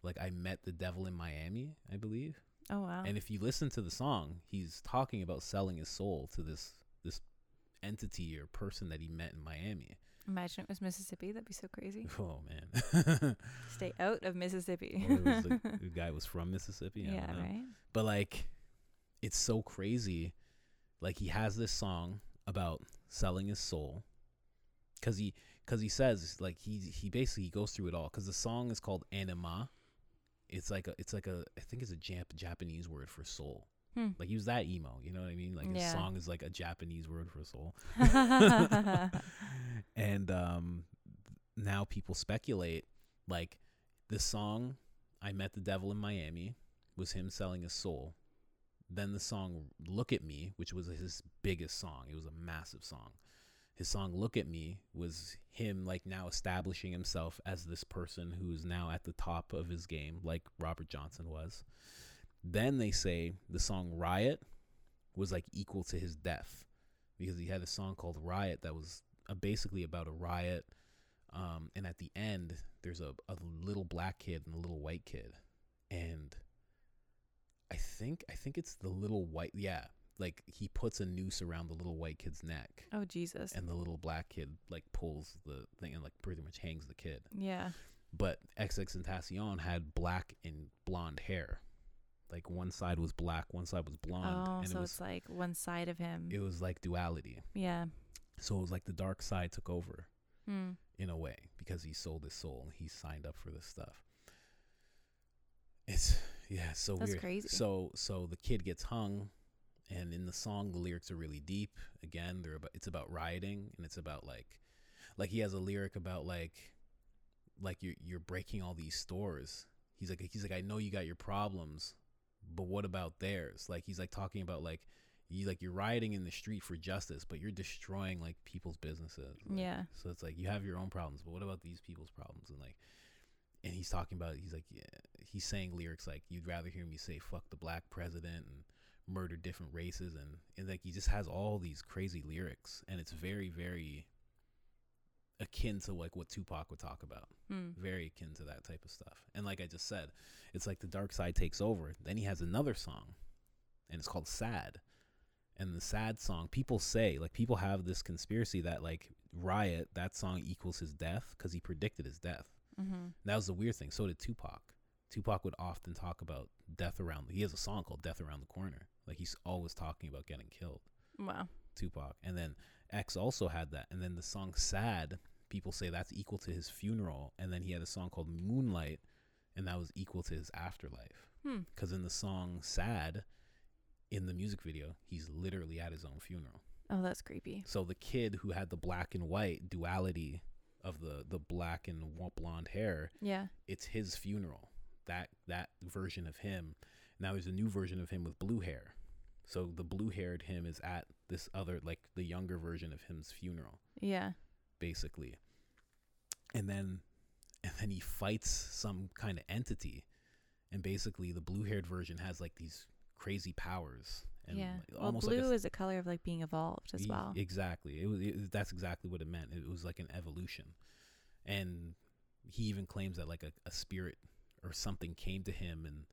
like i met the devil in miami i believe Oh wow. and if you listen to the song, he's talking about selling his soul to this this entity or person that he met in Miami. Imagine it was Mississippi. That'd be so crazy. Oh man, Stay out of Mississippi. the, the guy was from Mississippi. I yeah, don't know. right. But like, it's so crazy. Like he has this song about selling his soul, cause he cause he says like he he basically goes through it all. Cause the song is called Anima. It's like a it's like a I think it's a Jap- Japanese word for soul. Hmm. Like he was that emo, you know what I mean? Like his Yeah. song is like a Japanese word for soul. and um now people speculate like the song I met the devil in Miami was him selling his soul. Then the song Look at Me, which was his biggest song. It was a massive song. His song Look at Me was him like now establishing himself as this person who is now at the top of his game like Robert Johnson was. Then they say the song Riot was like equal to his death because he had a song called Riot that was uh, basically about a riot. Um, and at the end, there's a, a little black kid and a little white kid, and I think I think it's the little white. Yeah, like he puts a noose around the little white kid's neck, oh Jesus. and the little black kid like pulls the thing and like pretty much hangs the kid. yeah. But XXXTentacion had black and blonde hair. Like one side was black, one side was blonde, Oh, and so it was it's like one side of him. it was like duality. yeah. So it was like the dark side took over Hmm. in a way because he sold his soul. He signed up for this stuff. It's yeah, it's so That's weird. crazy. So so the kid gets hung, and in the song the lyrics are really deep. Again, they're about it's about rioting and it's about like, like he has a lyric about like, like you're you're breaking all these stores. He's like he's like I know you got your problems, but what about theirs? Like he's like talking about like you like you're rioting in the street for justice, but you're destroying like people's businesses. Like, Yeah. So it's like you have your own problems, but what about these people's problems? And like, and he's talking about he's like yeah, he's saying lyrics like you'd rather hear me say fuck the black president and murder different races and and like he just has all these crazy lyrics and it's very very akin to like what Tupac would talk about Mm. very akin to that type of stuff. And like I just said, it's like the dark side takes over. Then he has another song, and it's called Sad. And the sad song, people say, like, people have this conspiracy that, like, Riot, that song equals his death because he predicted his death. Mm-hmm. That was the weird thing. So did Tupac. Tupac would often talk about death around. He has a song called "Death Around the Corner." Like he's always talking about getting killed. Wow. Tupac. And then X also had that. And then the song Sad, people say that's equal to his funeral. And then he had a song called Moonlight, and that was equal to his afterlife. Hmm. Because in the song Sad, in the music video, he's literally at his own funeral. Oh, that's creepy. So the kid who had the black and white duality of the, the black and blonde hair, Yeah. it's his funeral. That that version of him. Now there's a new version of him with blue hair. So the blue haired him is at this other like the younger version of him's funeral, Yeah. basically. And then and then he fights some kind of entity. And basically the blue haired version has like these crazy powers. And yeah. like, Well, almost blue like is a color of like being evolved as E- well. Exactly. It was. It, that's exactly what it meant. It was like an evolution, and he even claims that like a, a spirit or something came to him and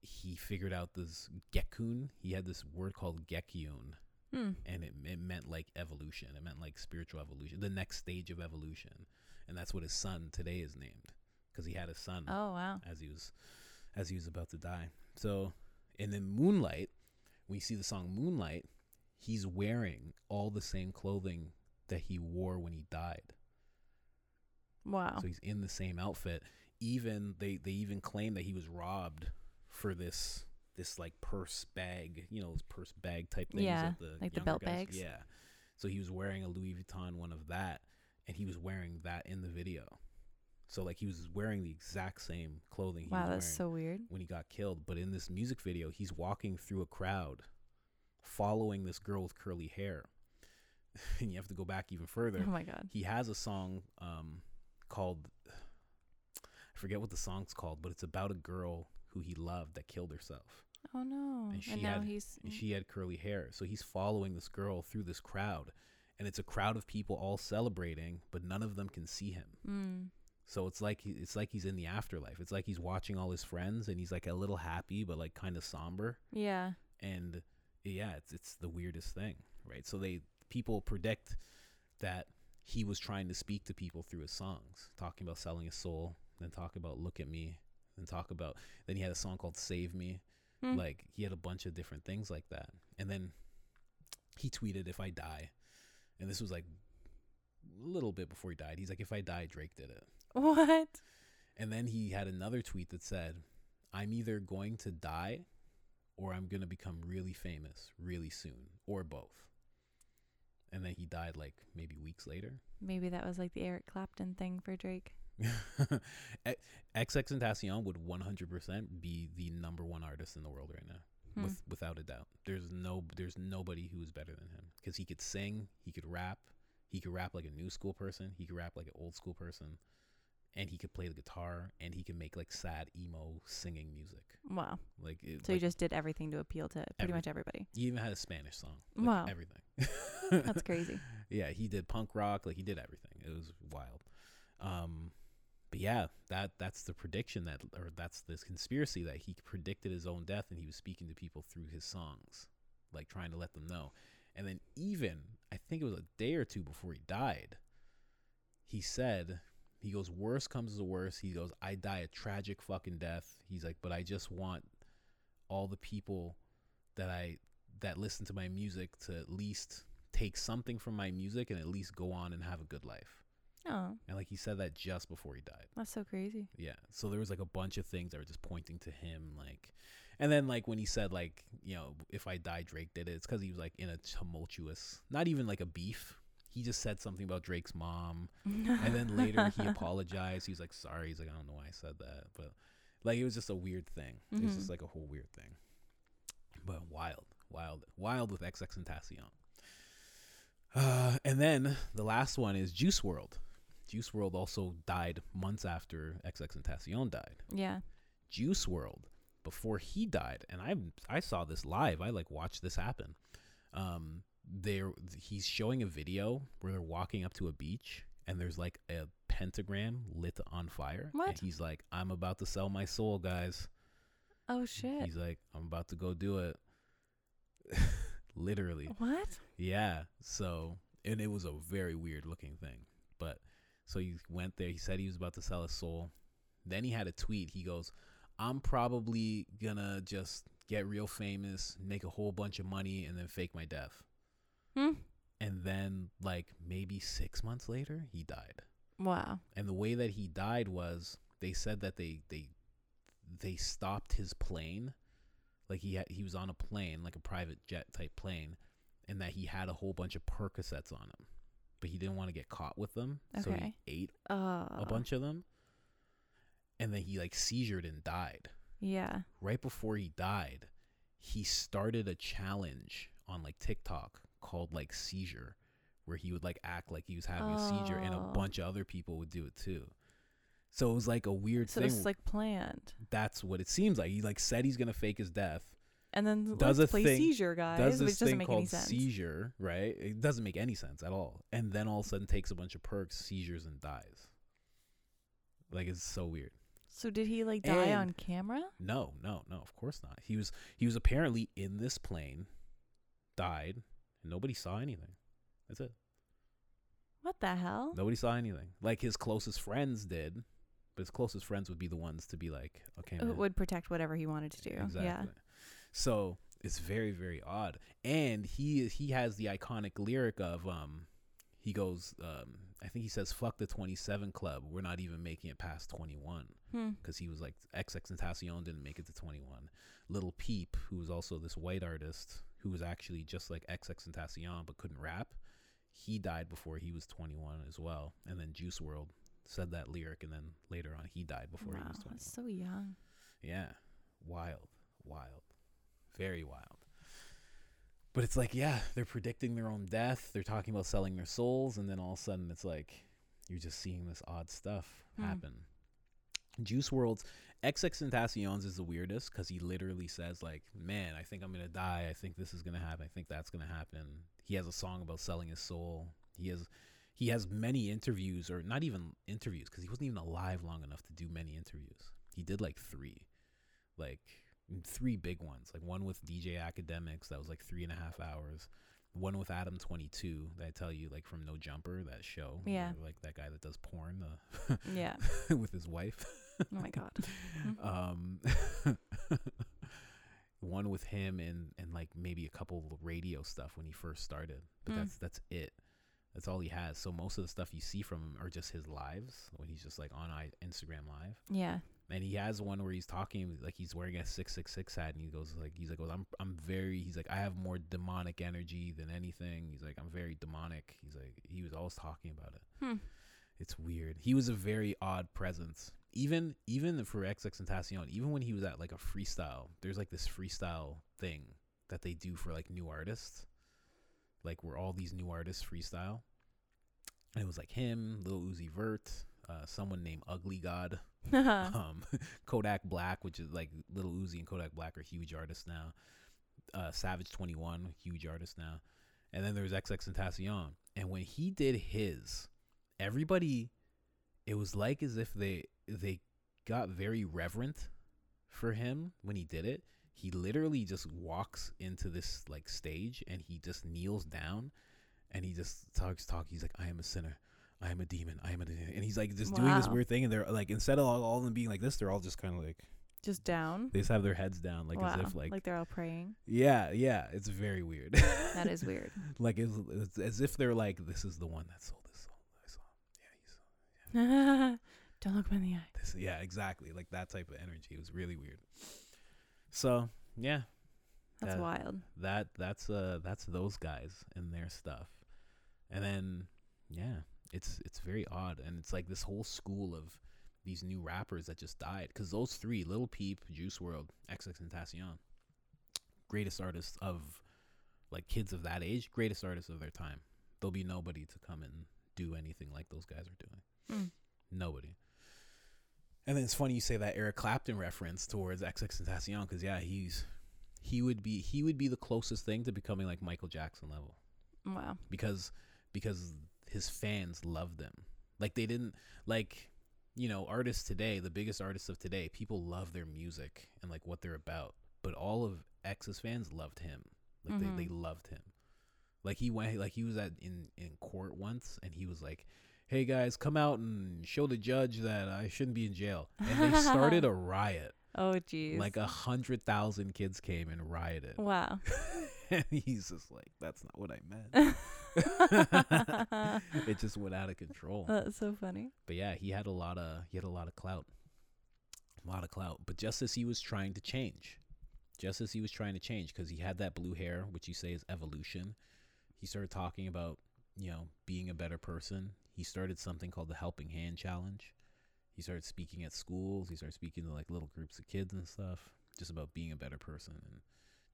he figured out this Gekyume. He had this word called Gekyume, Hmm. and it, it meant like evolution. It meant like spiritual evolution, the next stage of evolution, and that's what his son today is named because he had a son Oh wow. as he was as he was about to die. So, and then Moonlight, when you see the song Moonlight, he's wearing all the same clothing that he wore when he died. Wow. So he's in the same outfit. Even they they even claim that he was robbed for this this like purse bag, you know, those purse bag type things. Yeah, the like the belt guys- bags. Yeah. So he was wearing a Louis Vuitton one of that, and he was wearing that in the video. So like he was wearing the exact same clothing. He wow, was that's wearing so weird. when he got killed. But in this music video, he's walking through a crowd, following this girl with curly hair. and you have to go back even further. Oh my god. He has a song um, called I forget what the song's called, but it's about a girl who he loved that killed herself. Oh no. And And, she now had- he's And she had curly hair, so he's following this girl through this crowd, and it's a crowd of people all celebrating, but none of them can see him. mm, So it's like he, it's like he's in the afterlife. It's like he's watching all his friends, and he's like a little happy, but like kind of somber. yeah. and yeah, it's it's the weirdest thing, right? So they people predict that he was trying to speak to people through his songs, talking about selling his soul, then talk about look at me, then talk about then he had a song called Save Me. Hmm. Like he had a bunch of different things like that. And then he tweeted if I die. And this was like a little bit before he died. He's like if I die, Drake did it. What? And then he had another tweet that said, I'm either going to die or I'm going to become really famous really soon, or both. And then he died like maybe weeks later. Maybe that was like the Eric Clapton thing for Drake. XXXTentacion would 100% be the number one artist in the world right now. Hmm. With, without a doubt. There's no there's nobody who is better than him cuz he could sing, he could rap, he could rap like a new school person, he could rap like an old school person, and he could play the guitar and he could make like sad emo singing music. Wow. Like it, So like, he just did everything to appeal to pretty Every- much everybody. he even had a Spanish song. Like Wow. Everything. That's crazy. yeah, he did punk rock, like he did everything. It was wild. Um but yeah, that that's the prediction that or that's this conspiracy that he predicted his own death and he was speaking to people through his songs, like trying to let them know. And then even I think it was a day or two before he died, he said he goes, worst comes to worst. He goes, I die a tragic fucking death. He's like, but I just want all the people that I that listen to my music to at least take something from my music and at least go on and have a good life. Oh, And like he said that just before he died. that's so crazy. Yeah. So there was like a bunch of things that were just pointing to him like and then like when he said like, you know, if I die Drake did it, it's cuz he was like in a tumultuous, not even like a beef. He just said something about Drake's mom and then later he apologized. He was like sorry. He's like I don't know why I said that, but like it was just a weird thing. It was just like a whole weird thing. But wild, wild. wild, with XXXTentacion. Uh, and then the last one is Juice WRLD. Juice WRLD also died months after XXXTentacion died. Yeah. Juice WRLD before he died, and I I saw this live. I like watched this happen. Um, there he's showing a video where they're walking up to a beach and there's like a pentagram lit on fire. What? And he's like, I'm about to sell my soul, guys. Oh shit. He's like, I'm about to go do it. Literally. what? Yeah. So, and it was a very weird looking thing. But so he went there. He said he was about to sell his soul. Then he had a tweet. He goes, I'm probably gonna just get real famous, make a whole bunch of money, and then fake my death. Hmm. And then, like, maybe six months later, he died. Wow. And the way that he died was they said that they, they, they stopped his plane. Like he had, he was on a plane, like a private jet type plane, and that he had a whole bunch of Percocets on him, but he didn't want to get caught with them, so he ate a oh. bunch of them, and then he like seizured and died. Yeah. Right before he died, he started a challenge on like TikTok called like seizure, where he would like act like he was having a seizure, and a Oh. bunch of other people would do it too. So it was like a weird So thing. this is like planned, That's what it seems like. He like said he's gonna fake his death. And then Does let's a play thing- seizure, guys, does which doesn't make any sense. seizure, right? It doesn't make any sense at all. And then all of a sudden takes a bunch of perks, seizures, and dies. Like it's so weird. So did he like die And- on camera? No, no, no. Of course not. He was he was apparently in this plane, died, and nobody saw anything. That's it. What the hell? Nobody saw anything. Like his closest friends did, but his closest friends would be the ones to be like, okay, It man. would protect whatever he wanted to do. Exactly. Yeah. So it's very very odd, and he he has the iconic lyric of um, he goes um, I think he says fuck the twenty seven club. We're not even making it past twenty one Hmm. because he was like XXXTentacion didn't make it to 21. Little Peep, who was also this white artist who was actually just like XXXTentacion but couldn't rap, he died before he was 21 as well. And then Juice WRLD said that lyric, and then later on he died before he was 21. that's so young. Yeah, wild, wild, very wild. But it's like, yeah, they're predicting their own death. They're talking about selling their souls, and then all of a sudden, it's like you're just seeing this odd stuff Hmm. happen. Juice WRLD's XX Tentacion's is the weirdest because he literally says like, "Man, I think I'm gonna die. I think this is gonna happen. I think that's gonna happen." He has a song about selling his soul. He has he has many interviews, or not even interviews, because he wasn't even alive long enough to do many interviews. He did like three, like three big ones. Like one with DJ Akademiks that was like three and a half hours. One with Adam Twenty Two that I tell you like from No Jumper that show. Yeah. where, like that guy that does porn uh, Yeah. with his wife. Oh my god. um, one with him and and like maybe a couple of radio stuff when he first started, but Mm. that's that's it. That's all he has. So most of the stuff you see from him are just his lives when he's just like on I- Instagram live. Yeah. And he has one where he's talking like he's wearing a six six six hat, and he goes like he's like, well, I'm I'm very he's like I have more demonic energy than anything. He's like I'm very demonic. He's like he was always talking about it. Hmm. It's weird. He was a very odd presence. Even even for XXXTentacion, even when he was at like a freestyle, there's like this freestyle thing that they do for like new artists, like where all these new artists freestyle. And it was like him, Lil Uzi Vert, uh, someone named Ugly God, um, Kodak Black, which is like Little Uzi and Kodak Black are huge artists now. Uh, Savage Twenty One, huge artist now, and then there's XXXTentacion. And when he did his, everybody, it was like as if they they got very reverent for him when he did it. He literally just walks into this like stage and he just kneels down, and he just talks talk. He's like, "I am a sinner." I am a demon. I am a demon. And he's like just doing this weird thing, and they're like, instead of all, all of them being like this, they're all just kind of like Just down. they just have their heads down, like wow. as if like, Like they're all praying. yeah, yeah. It's very weird. That is weird. like it's, it's as if they're like, this is the one that sold this soul. I saw. Yeah, he's Don't look me in the eye. this. Yeah, exactly. Like that type of energy. It was really weird. So yeah, That's That- wild. that that's uh that's those guys and their stuff, and then yeah, it's it's very odd, and it's like this whole school of these new rappers that just died because those three, Little Peep, Juice WRLD, XX Tentacion, greatest artists of like kids of that age, greatest artists of their time. There'll be nobody to come and do anything like those guys are doing. Mm. Nobody. And then it's funny you say that Eric Clapton reference towards XXXTentacion because yeah, he's he would be he would be the closest thing to becoming like Michael Jackson level Wow. because because his fans loved them. Like they didn't like you know artists today, the biggest artists of today, people love their music and like what they're about. But all of X's fans loved him. Like Mhm. they, they loved him. Like he went like he was at in in court once and he was like, "Hey guys, come out and show the judge that I shouldn't be in jail." And they started a riot. Oh, jeez. Like a hundred thousand kids came and rioted. wow. and he's just like, "That's not what I meant." it just went out of control. That's so funny. But yeah, he had a lot of he had a lot of clout. A lot of clout. But just as he was trying to change, just as he was trying to change cuz he had that blue hair, which you say is evolution, he started talking about, you know, being a better person. He started something called the Helping Hand Challenge. He started speaking at schools, he started speaking to like little groups of kids and stuff, just about being a better person and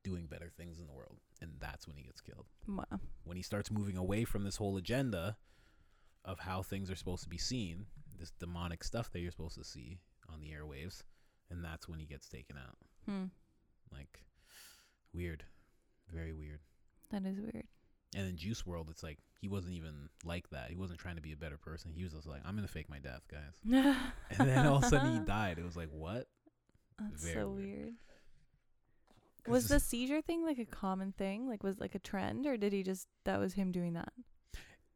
doing better things in the world. And that's when he gets killed Wow. when he starts moving away from this whole agenda of how things are supposed to be seen, this demonic stuff that you're supposed to see on the airwaves, and that's when he gets taken out. Hmm. Like weird, very weird. That is weird. And in Juice WRLD, it's like he wasn't even like that. He wasn't trying to be a better person. He was just like, "I'm gonna fake my death, guys." And then all of a sudden he died. It was like, what? That's Very so weird. weird. Was the seizure thing like a common thing? Like was like a trend or did he just that was him doing that?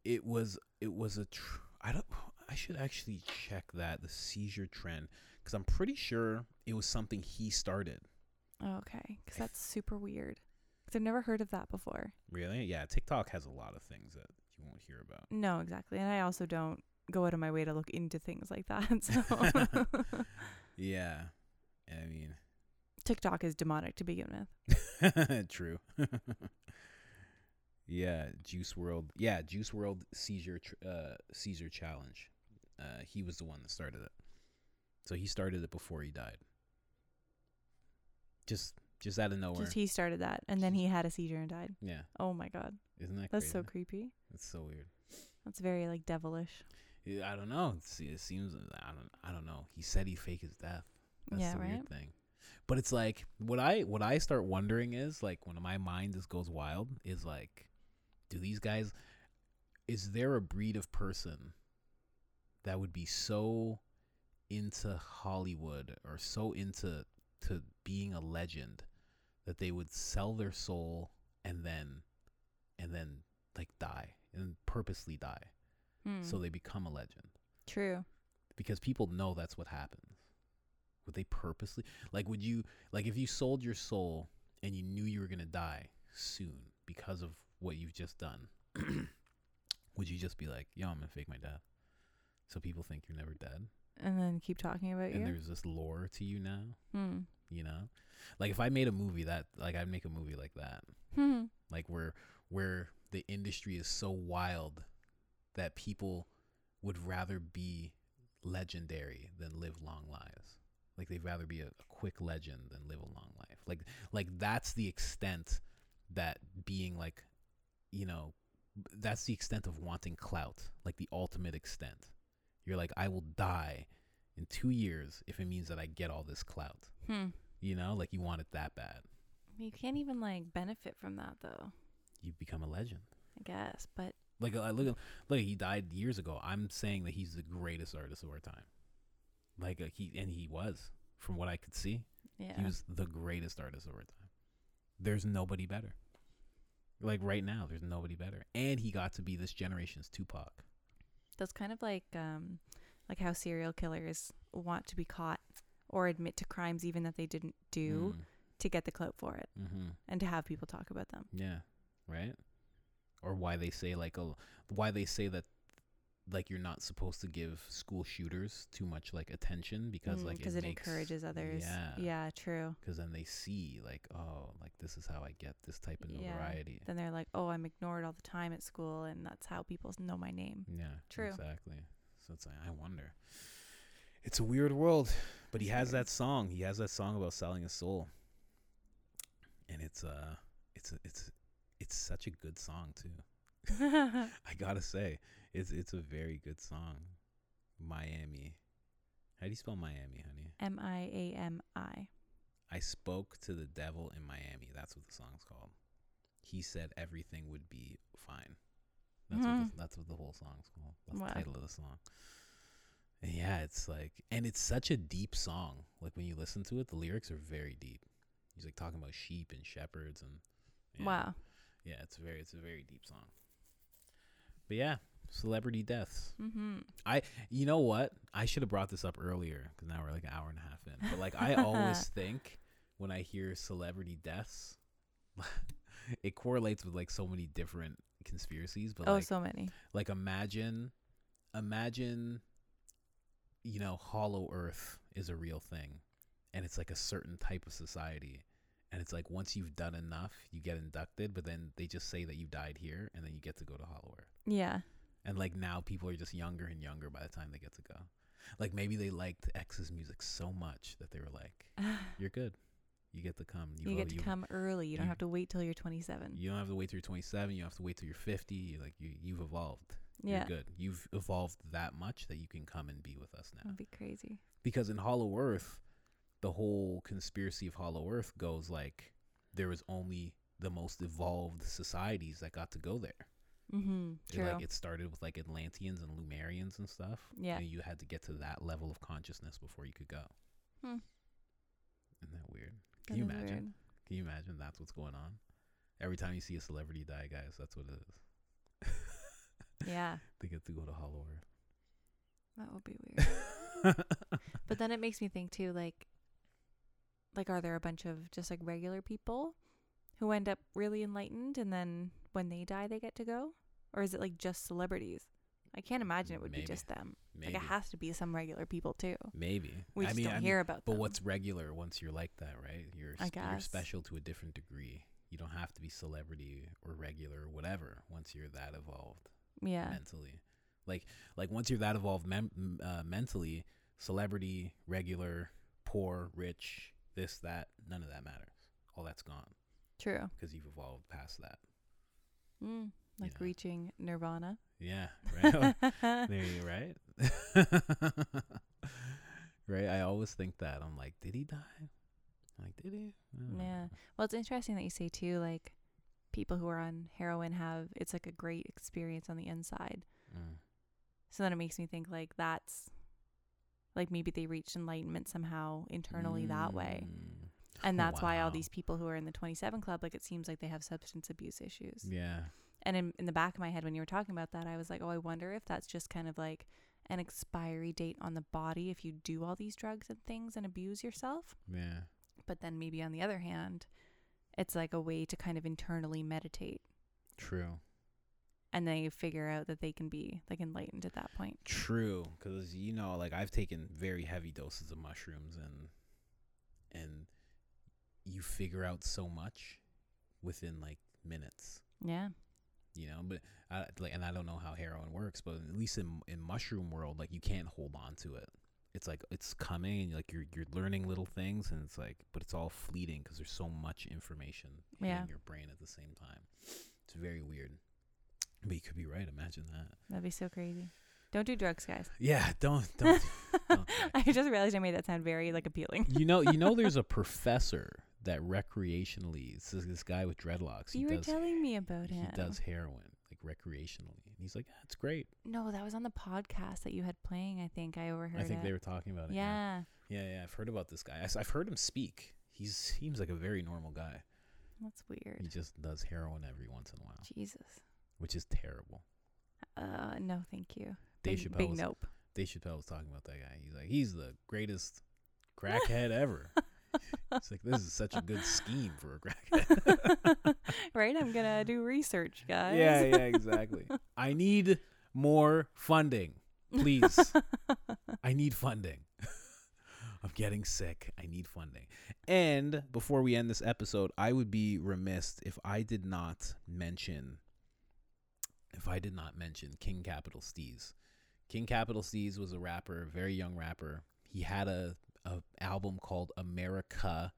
it was it was a tr- I don't I should actually check that the seizure trend because I'm pretty sure it was something he started. Oh, okay. Cuz that's super weird. Cuz I've never heard of that before. Really? Yeah, TikTok has a lot of things that you won't hear about. No, exactly. And I also don't go out of my way to look into things like that. So Yeah. I mean, TikTok is demonic to begin with. true. yeah, Juice WRLD. Yeah, Juice WRLD seizure tr- uh Caesar challenge. Uh he was the one that started it. So he started it before he died. Just just out of nowhere. Just he started that and then he had a seizure and died. yeah. Oh my god. Isn't that That's crazy? so creepy. That's so weird. That's very like devilish. I don't know. It's, it seems I don't I don't know. He said he faked his death. That's yeah, the right? weird thing. But it's like what I what I start wondering is like when my mind just goes wild is like, do these guys? Is there a breed of person that would be so into Hollywood or so into to being a legend that they would sell their soul and then and then like die and purposely die Hmm. so they become a legend True. because people know that's what happens. Would they purposely like would you like if you sold your soul and you knew you were going to die soon because of what you've just done? would you just be like, "Yo, I'm going to fake my death." So people think you're never dead And then keep talking about and you. And there's this lore to you now, Hmm. you know? Like if I made a movie that like I'd make a movie like that. Hmm. like where where the industry is so wild that people would rather be legendary than live long lives like they'd rather be a, a quick legend than live a long life like like that's the extent that being like you know that's the extent of wanting clout like the ultimate extent you're like i will die in two years if it means that i get all this clout Hmm. you know like you want it that bad You can't even like benefit from that though. you become a legend I guess, but Like I look at look, he died years ago. I'm saying that he's the greatest artist of our time. Like uh, he and he was, from what I could see, yeah. he was the greatest artist of our time. There's nobody better. Like right now, there's nobody better, and he got to be this generation's Tupac. That's kind of like um like how serial killers want to be caught or admit to crimes even that they didn't do to get the clout for it Mm-hmm. and to have people talk about them. Yeah, right. Or why they say like oh, why they say that like you're not supposed to give school shooters too much like attention because like because Mm, it, makes- encourages others. Yeah. Yeah, true. because then they see like oh like this is how i get this type of Yeah. notoriety Then they're like, "Oh, I'm ignored all the time at school and that's how people know my name." yeah True. exactly so it's like i wonder it's a weird world but he has that song he has that song about selling his soul and it's uh it's it's it's such a good song too. I gotta say, it's it's a very good song. Miami. How do you spell Miami, honey? M I A M I. I spoke to the devil in Miami. That's what the song's called. He said everything would be fine. That's what Mhm. the, that's what the whole song's called. That's Wow. the title of the song. And yeah, it's like, and it's such a deep song. Like when you listen to it, the lyrics are very deep. He's like talking about sheep and shepherds and yeah. Wow. Yeah, it's very it's a very deep song. But yeah, celebrity deaths. Mm-hmm. You know what? I should have brought this up earlier because now we're like an hour and a half in. But like I always think when I hear celebrity deaths, it correlates with like so many different conspiracies. But Oh, like, so many. like imagine, imagine, you know, Hollow Earth is a real thing, and it's like a certain type of society. And it's like once you've done enough, you get inducted, but then they just say that you died here, and then you get to go to Hollow Earth. Yeah. And like now people are just younger and younger by the time they get to go. Like maybe they liked X's music so much that they were like, You're good. You get to come. you get to come early. You don't you- have to wait till you're 27. You don't have to wait till you're 27. You don't have to wait till you're 50. You like you you've evolved. yeah. You're good. You've evolved that much that you can come and be with us now. That'd be crazy. Because in Hollow Earth, the whole conspiracy of Hollow Earth goes like there was only the most evolved societies that got to go there. Mm-hmm. It, True. like it started with like Atlanteans and Lemurians and stuff. Yeah. And you had to get to that level of consciousness before you could go. Hmm. Isn't that weird? Can That you imagine? weird. Can you imagine that's what's going on? Every time you see a celebrity die, guys, that's what it is. Yeah. They get to go to Hollow Earth. That would be weird. But then it makes me think too, like, like are there a bunch of just like regular people who end up really enlightened, and then when they die, they get to go, or is it like just celebrities? I can't imagine it would Maybe. be just them. Maybe. Like it has to be some regular people too. Maybe. We I mean, don't I mean, hear about But them. what's regular once you're like that, right? You're I sp- you're guess. special to a different degree. You don't have to be celebrity or regular or whatever once you're that evolved yeah, mentally. Like like once you're that evolved mem- m- uh, mentally, celebrity, regular, poor, rich, this that, none of that matters. All that's gone true. because you've evolved past that. Mm, like know. reaching nirvana. Yeah, right. there you right. right. I always think that. I'm like, did he die? I'm like, did he? Yeah. Well, it's interesting that you say too, like people who are on heroin have it's like a great experience on the inside. Mm. So then it makes me think like that's like maybe they reached enlightenment somehow internally that way. Mm. And that's why all these people who are in the 27 club like it seems like they have substance abuse issues. Yeah. And in in the back of my head when you were talking about that, I was like, "Oh, I wonder if that's just kind of like an expiry date on the body if you do all these drugs and things and abuse yourself." Yeah. But then maybe on the other hand, it's like a way to kind of internally meditate True. And they figure out that they can be like enlightened at that point. True. Because you know, like I've taken very heavy doses of mushrooms, and and you figure out so much within like minutes. Yeah. you know but I, like and i don't know how heroin works but at least in in mushroom world like you can't hold on to it it's like it's coming and like you're you're learning little things and it's like but it's all fleeting because there's so much information Yeah. your brain at the same time it's very weird but you could be right imagine that That'd be so crazy. Don't do drugs, guys. yeah don't don't, don't. I just realized I made that sound very like appealing. you know you know there's a professor that recreationally this is this guy with dreadlocks he you were does telling me about him. he does heroin like recreationally and he's like ah, it's great No, that was on the podcast that you had playing. I think I overheard I think it. they were talking about it. yeah. Yeah, yeah. I've heard about this guy. I, have heard him speak. He seems like a very normal guy. That's weird. He just does heroin every once in a while, Jesus. Which is terrible. Uh, no, thank you. Dave big, Chappelle, big was, nope. Dave Chappelle was talking about that guy. He's like, he's the greatest crackhead ever. It's like this is such a good scheme for a crackhead. right? I'm gonna do research, guys. yeah, yeah, exactly. I need more funding, please. I need funding. I'm getting sick. I need funding. And before we end this episode, I would be remiss if I did not mention if I did not mention King Capital Steez. King Capital Steez was a rapper, a very young rapper. He had a a album called America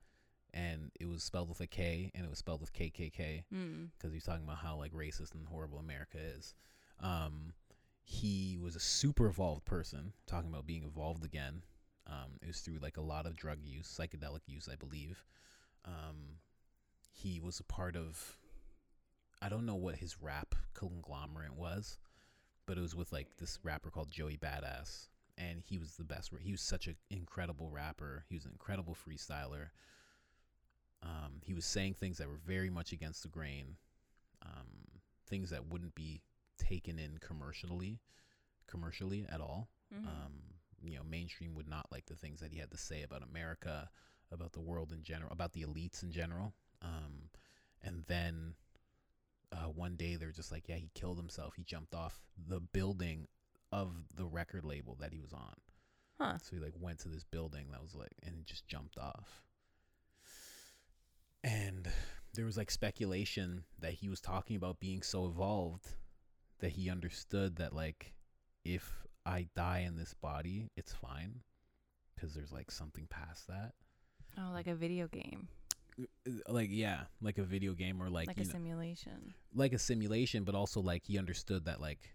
and it was spelled with a K, and it was spelled with KKK Mm. because he's talking about how like racist and horrible America is. Um, he was a super evolved person, talking about being evolved again. Um, it was through like a lot of drug use, psychedelic use, I believe. Um, he was a part of, I don't know what his rap conglomerate was, but it was with like this rapper called Joey Badass, and he was the best. He was such an incredible rapper. He was an incredible freestyler. Um, he was saying things that were very much against the grain, um, things that wouldn't be taken in commercially, commercially at all. Mhm. Um, you know, mainstream would not like the things that he had to say about America, about the world in general, about the elites in general. Um, and then uh, one day they're just like, yeah, he killed himself. He jumped off the building of the record label that he was on. Huh. So he like went to this building that was like, and he just jumped off. And there was like speculation that he was talking about being so evolved that he understood that like if I die in this body, it's fine because there's like something past that. Oh, like a video game, Like yeah, like a video game or like, like, a know, simulation. like a simulation, but also like he understood that like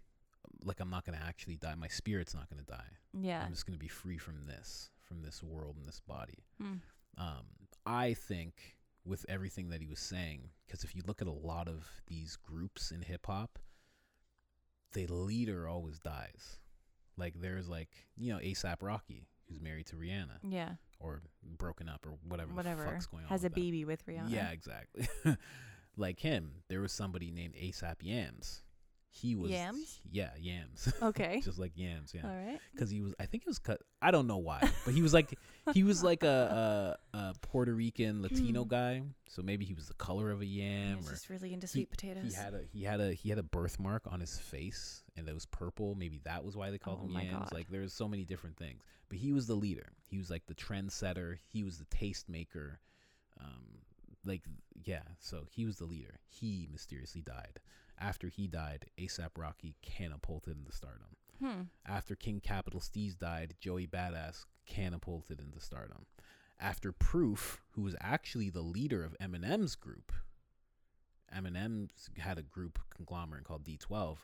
like I'm not gonna actually die. My spirit's not gonna die. Yeah. I'm just gonna be free from this, from this world and this body. Mm. Um, I think with everything that he was saying, because if you look at a lot of these groups in hip hop, the leader always dies. Like there's like you know ASAP Rocky, who's married to Rihanna Yeah. Or broken up or whatever. Whatever. fuck's going on Has a them. baby with Rihanna. Yeah, exactly. like him, there was somebody named ASAP Yams. He was Yams? Yeah, Yams. Okay. Just like Yams, yeah All right. because he was I think he was cut I don't know why but he was like he was like a, a, a Puerto Rican Latino Hmm. guy so maybe he was the color of a yam He's or just really into he- sweet potatoes. he had a he had a he had a birthmark on his face and it was purple maybe that was why they called Oh him yams God. like there's so many different things but he was the leader he was like the trendsetter he was the tastemaker. um like yeah so he was the leader he mysteriously died after he died ASAP Rocky catapulted into stardom hmm. after King Capital Steez died, Joey Badass catapulted into stardom. After Proof, who was actually the leader of Eminem's group, Eminem had a group conglomerate called D12.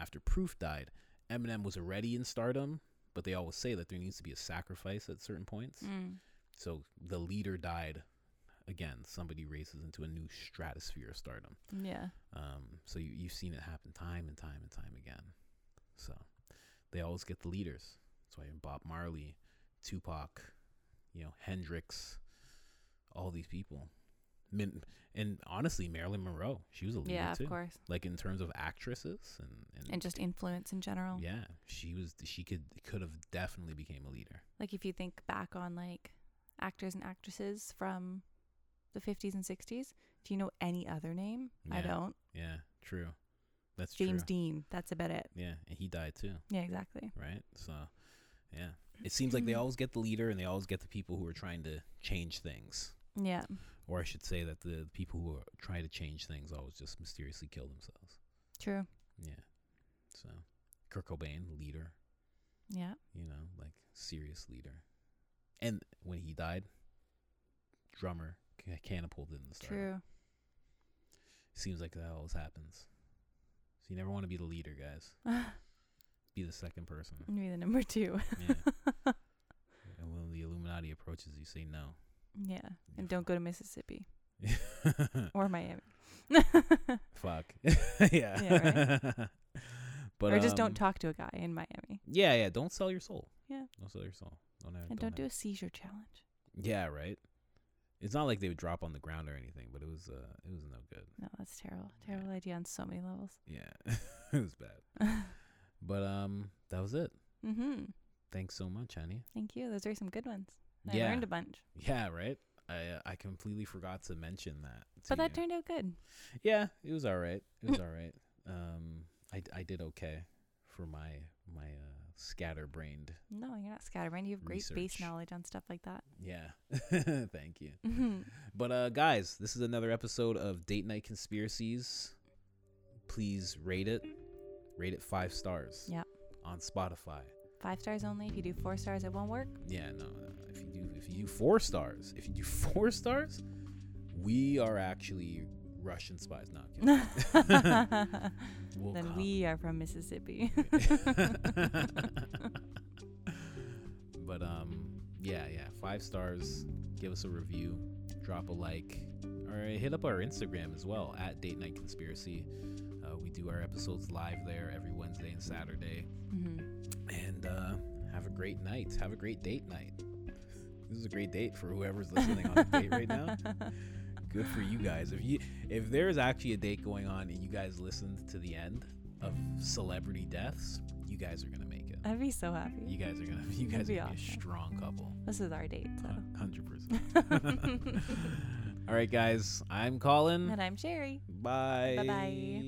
After Proof died, Eminem was already in stardom, but they always say that there needs to be a sacrifice at certain points. Mm. So the leader died. Again, somebody raises into a new stratosphere of stardom. Yeah. Um, so you, you've seen it happen time and time and time again. So they always get the leaders. That's why Bob Marley, Tupac, you know, Hendrix, all these people. Min- and honestly, Marilyn Monroe, she was a leader Yeah, too. of course. Like in terms of actresses and, and, And just influence in general. yeah, she was she could could have definitely became a leader. Like if you think back on like actors and actresses from the 50s and 60s, do you know any other name? I don't. Yeah, true. That's James true. Dean. That's about it. Yeah, and he died too. Yeah, exactly. right? So, yeah, it seems like they always get the leader and they always get the people who are trying to change things, Yeah. Or I should say that the people who are trying to change things always just mysteriously kill themselves. True. Yeah. So, Kurt Cobain, leader, Yeah. you know, like serious leader, and when he died, drummer ca- catapulted in the start. True. Seems like that always happens. So you never want to be the leader, guys. Be the second person. Maybe the number two. Yeah. and when the Illuminati approaches, you say no. Yeah. And don't go to Mississippi or Miami. Fuck. yeah. Yeah, but or just don't um, talk to a guy in Miami. Yeah, yeah. Don't sell your soul. Yeah. Don't sell your soul. Don't have, And don't do a seizure challenge. Yeah, right. It's not like they would drop on the ground or anything, but it was uh, it was no good. No, that's terrible. Terrible idea on so many levels. Yeah, it was bad. But um, that was it. mm-hmm. Thanks so much, honey. Thank you. Those are some good ones. I yeah, learned a bunch. yeah, right. I uh, I completely forgot to mention that. to But that you. turned out good. Yeah, it was all right. It was all right. Um, I, I did okay for my my uh, scatterbrained. No, you're not scatterbrained. You have great base knowledge on stuff like that. Yeah, thank you. But uh, guys, this is another episode of Date Night Conspiracies. Please rate it. Rate it five stars. Yeah. On Spotify. Five stars only. If you do four stars, it won't work. Yeah, no, you do if you do four stars, if you do four stars, We are actually Russian spies. Not kidding. We'll then come. we are from Mississippi. but um, yeah, yeah, five stars. Give us a review, drop a like, or hit up our Instagram as well at Date Night Conspiracy. Uh, we do our episodes live there every Wednesday and Saturday. hmm And uh, have a great night. Have a great date night. This is a great date for whoever's listening on a date right now. Good for you guys. If you if there's actually a date going on and you guys listened to the end of celebrity deaths, you guys are gonna make it. I'd be so happy. You guys are gonna you guys are be gonna be a strong couple. This is our date, so. Hundred percent. All right, guys. I'm Colin. and I'm Sherry. Bye. Bye-bye.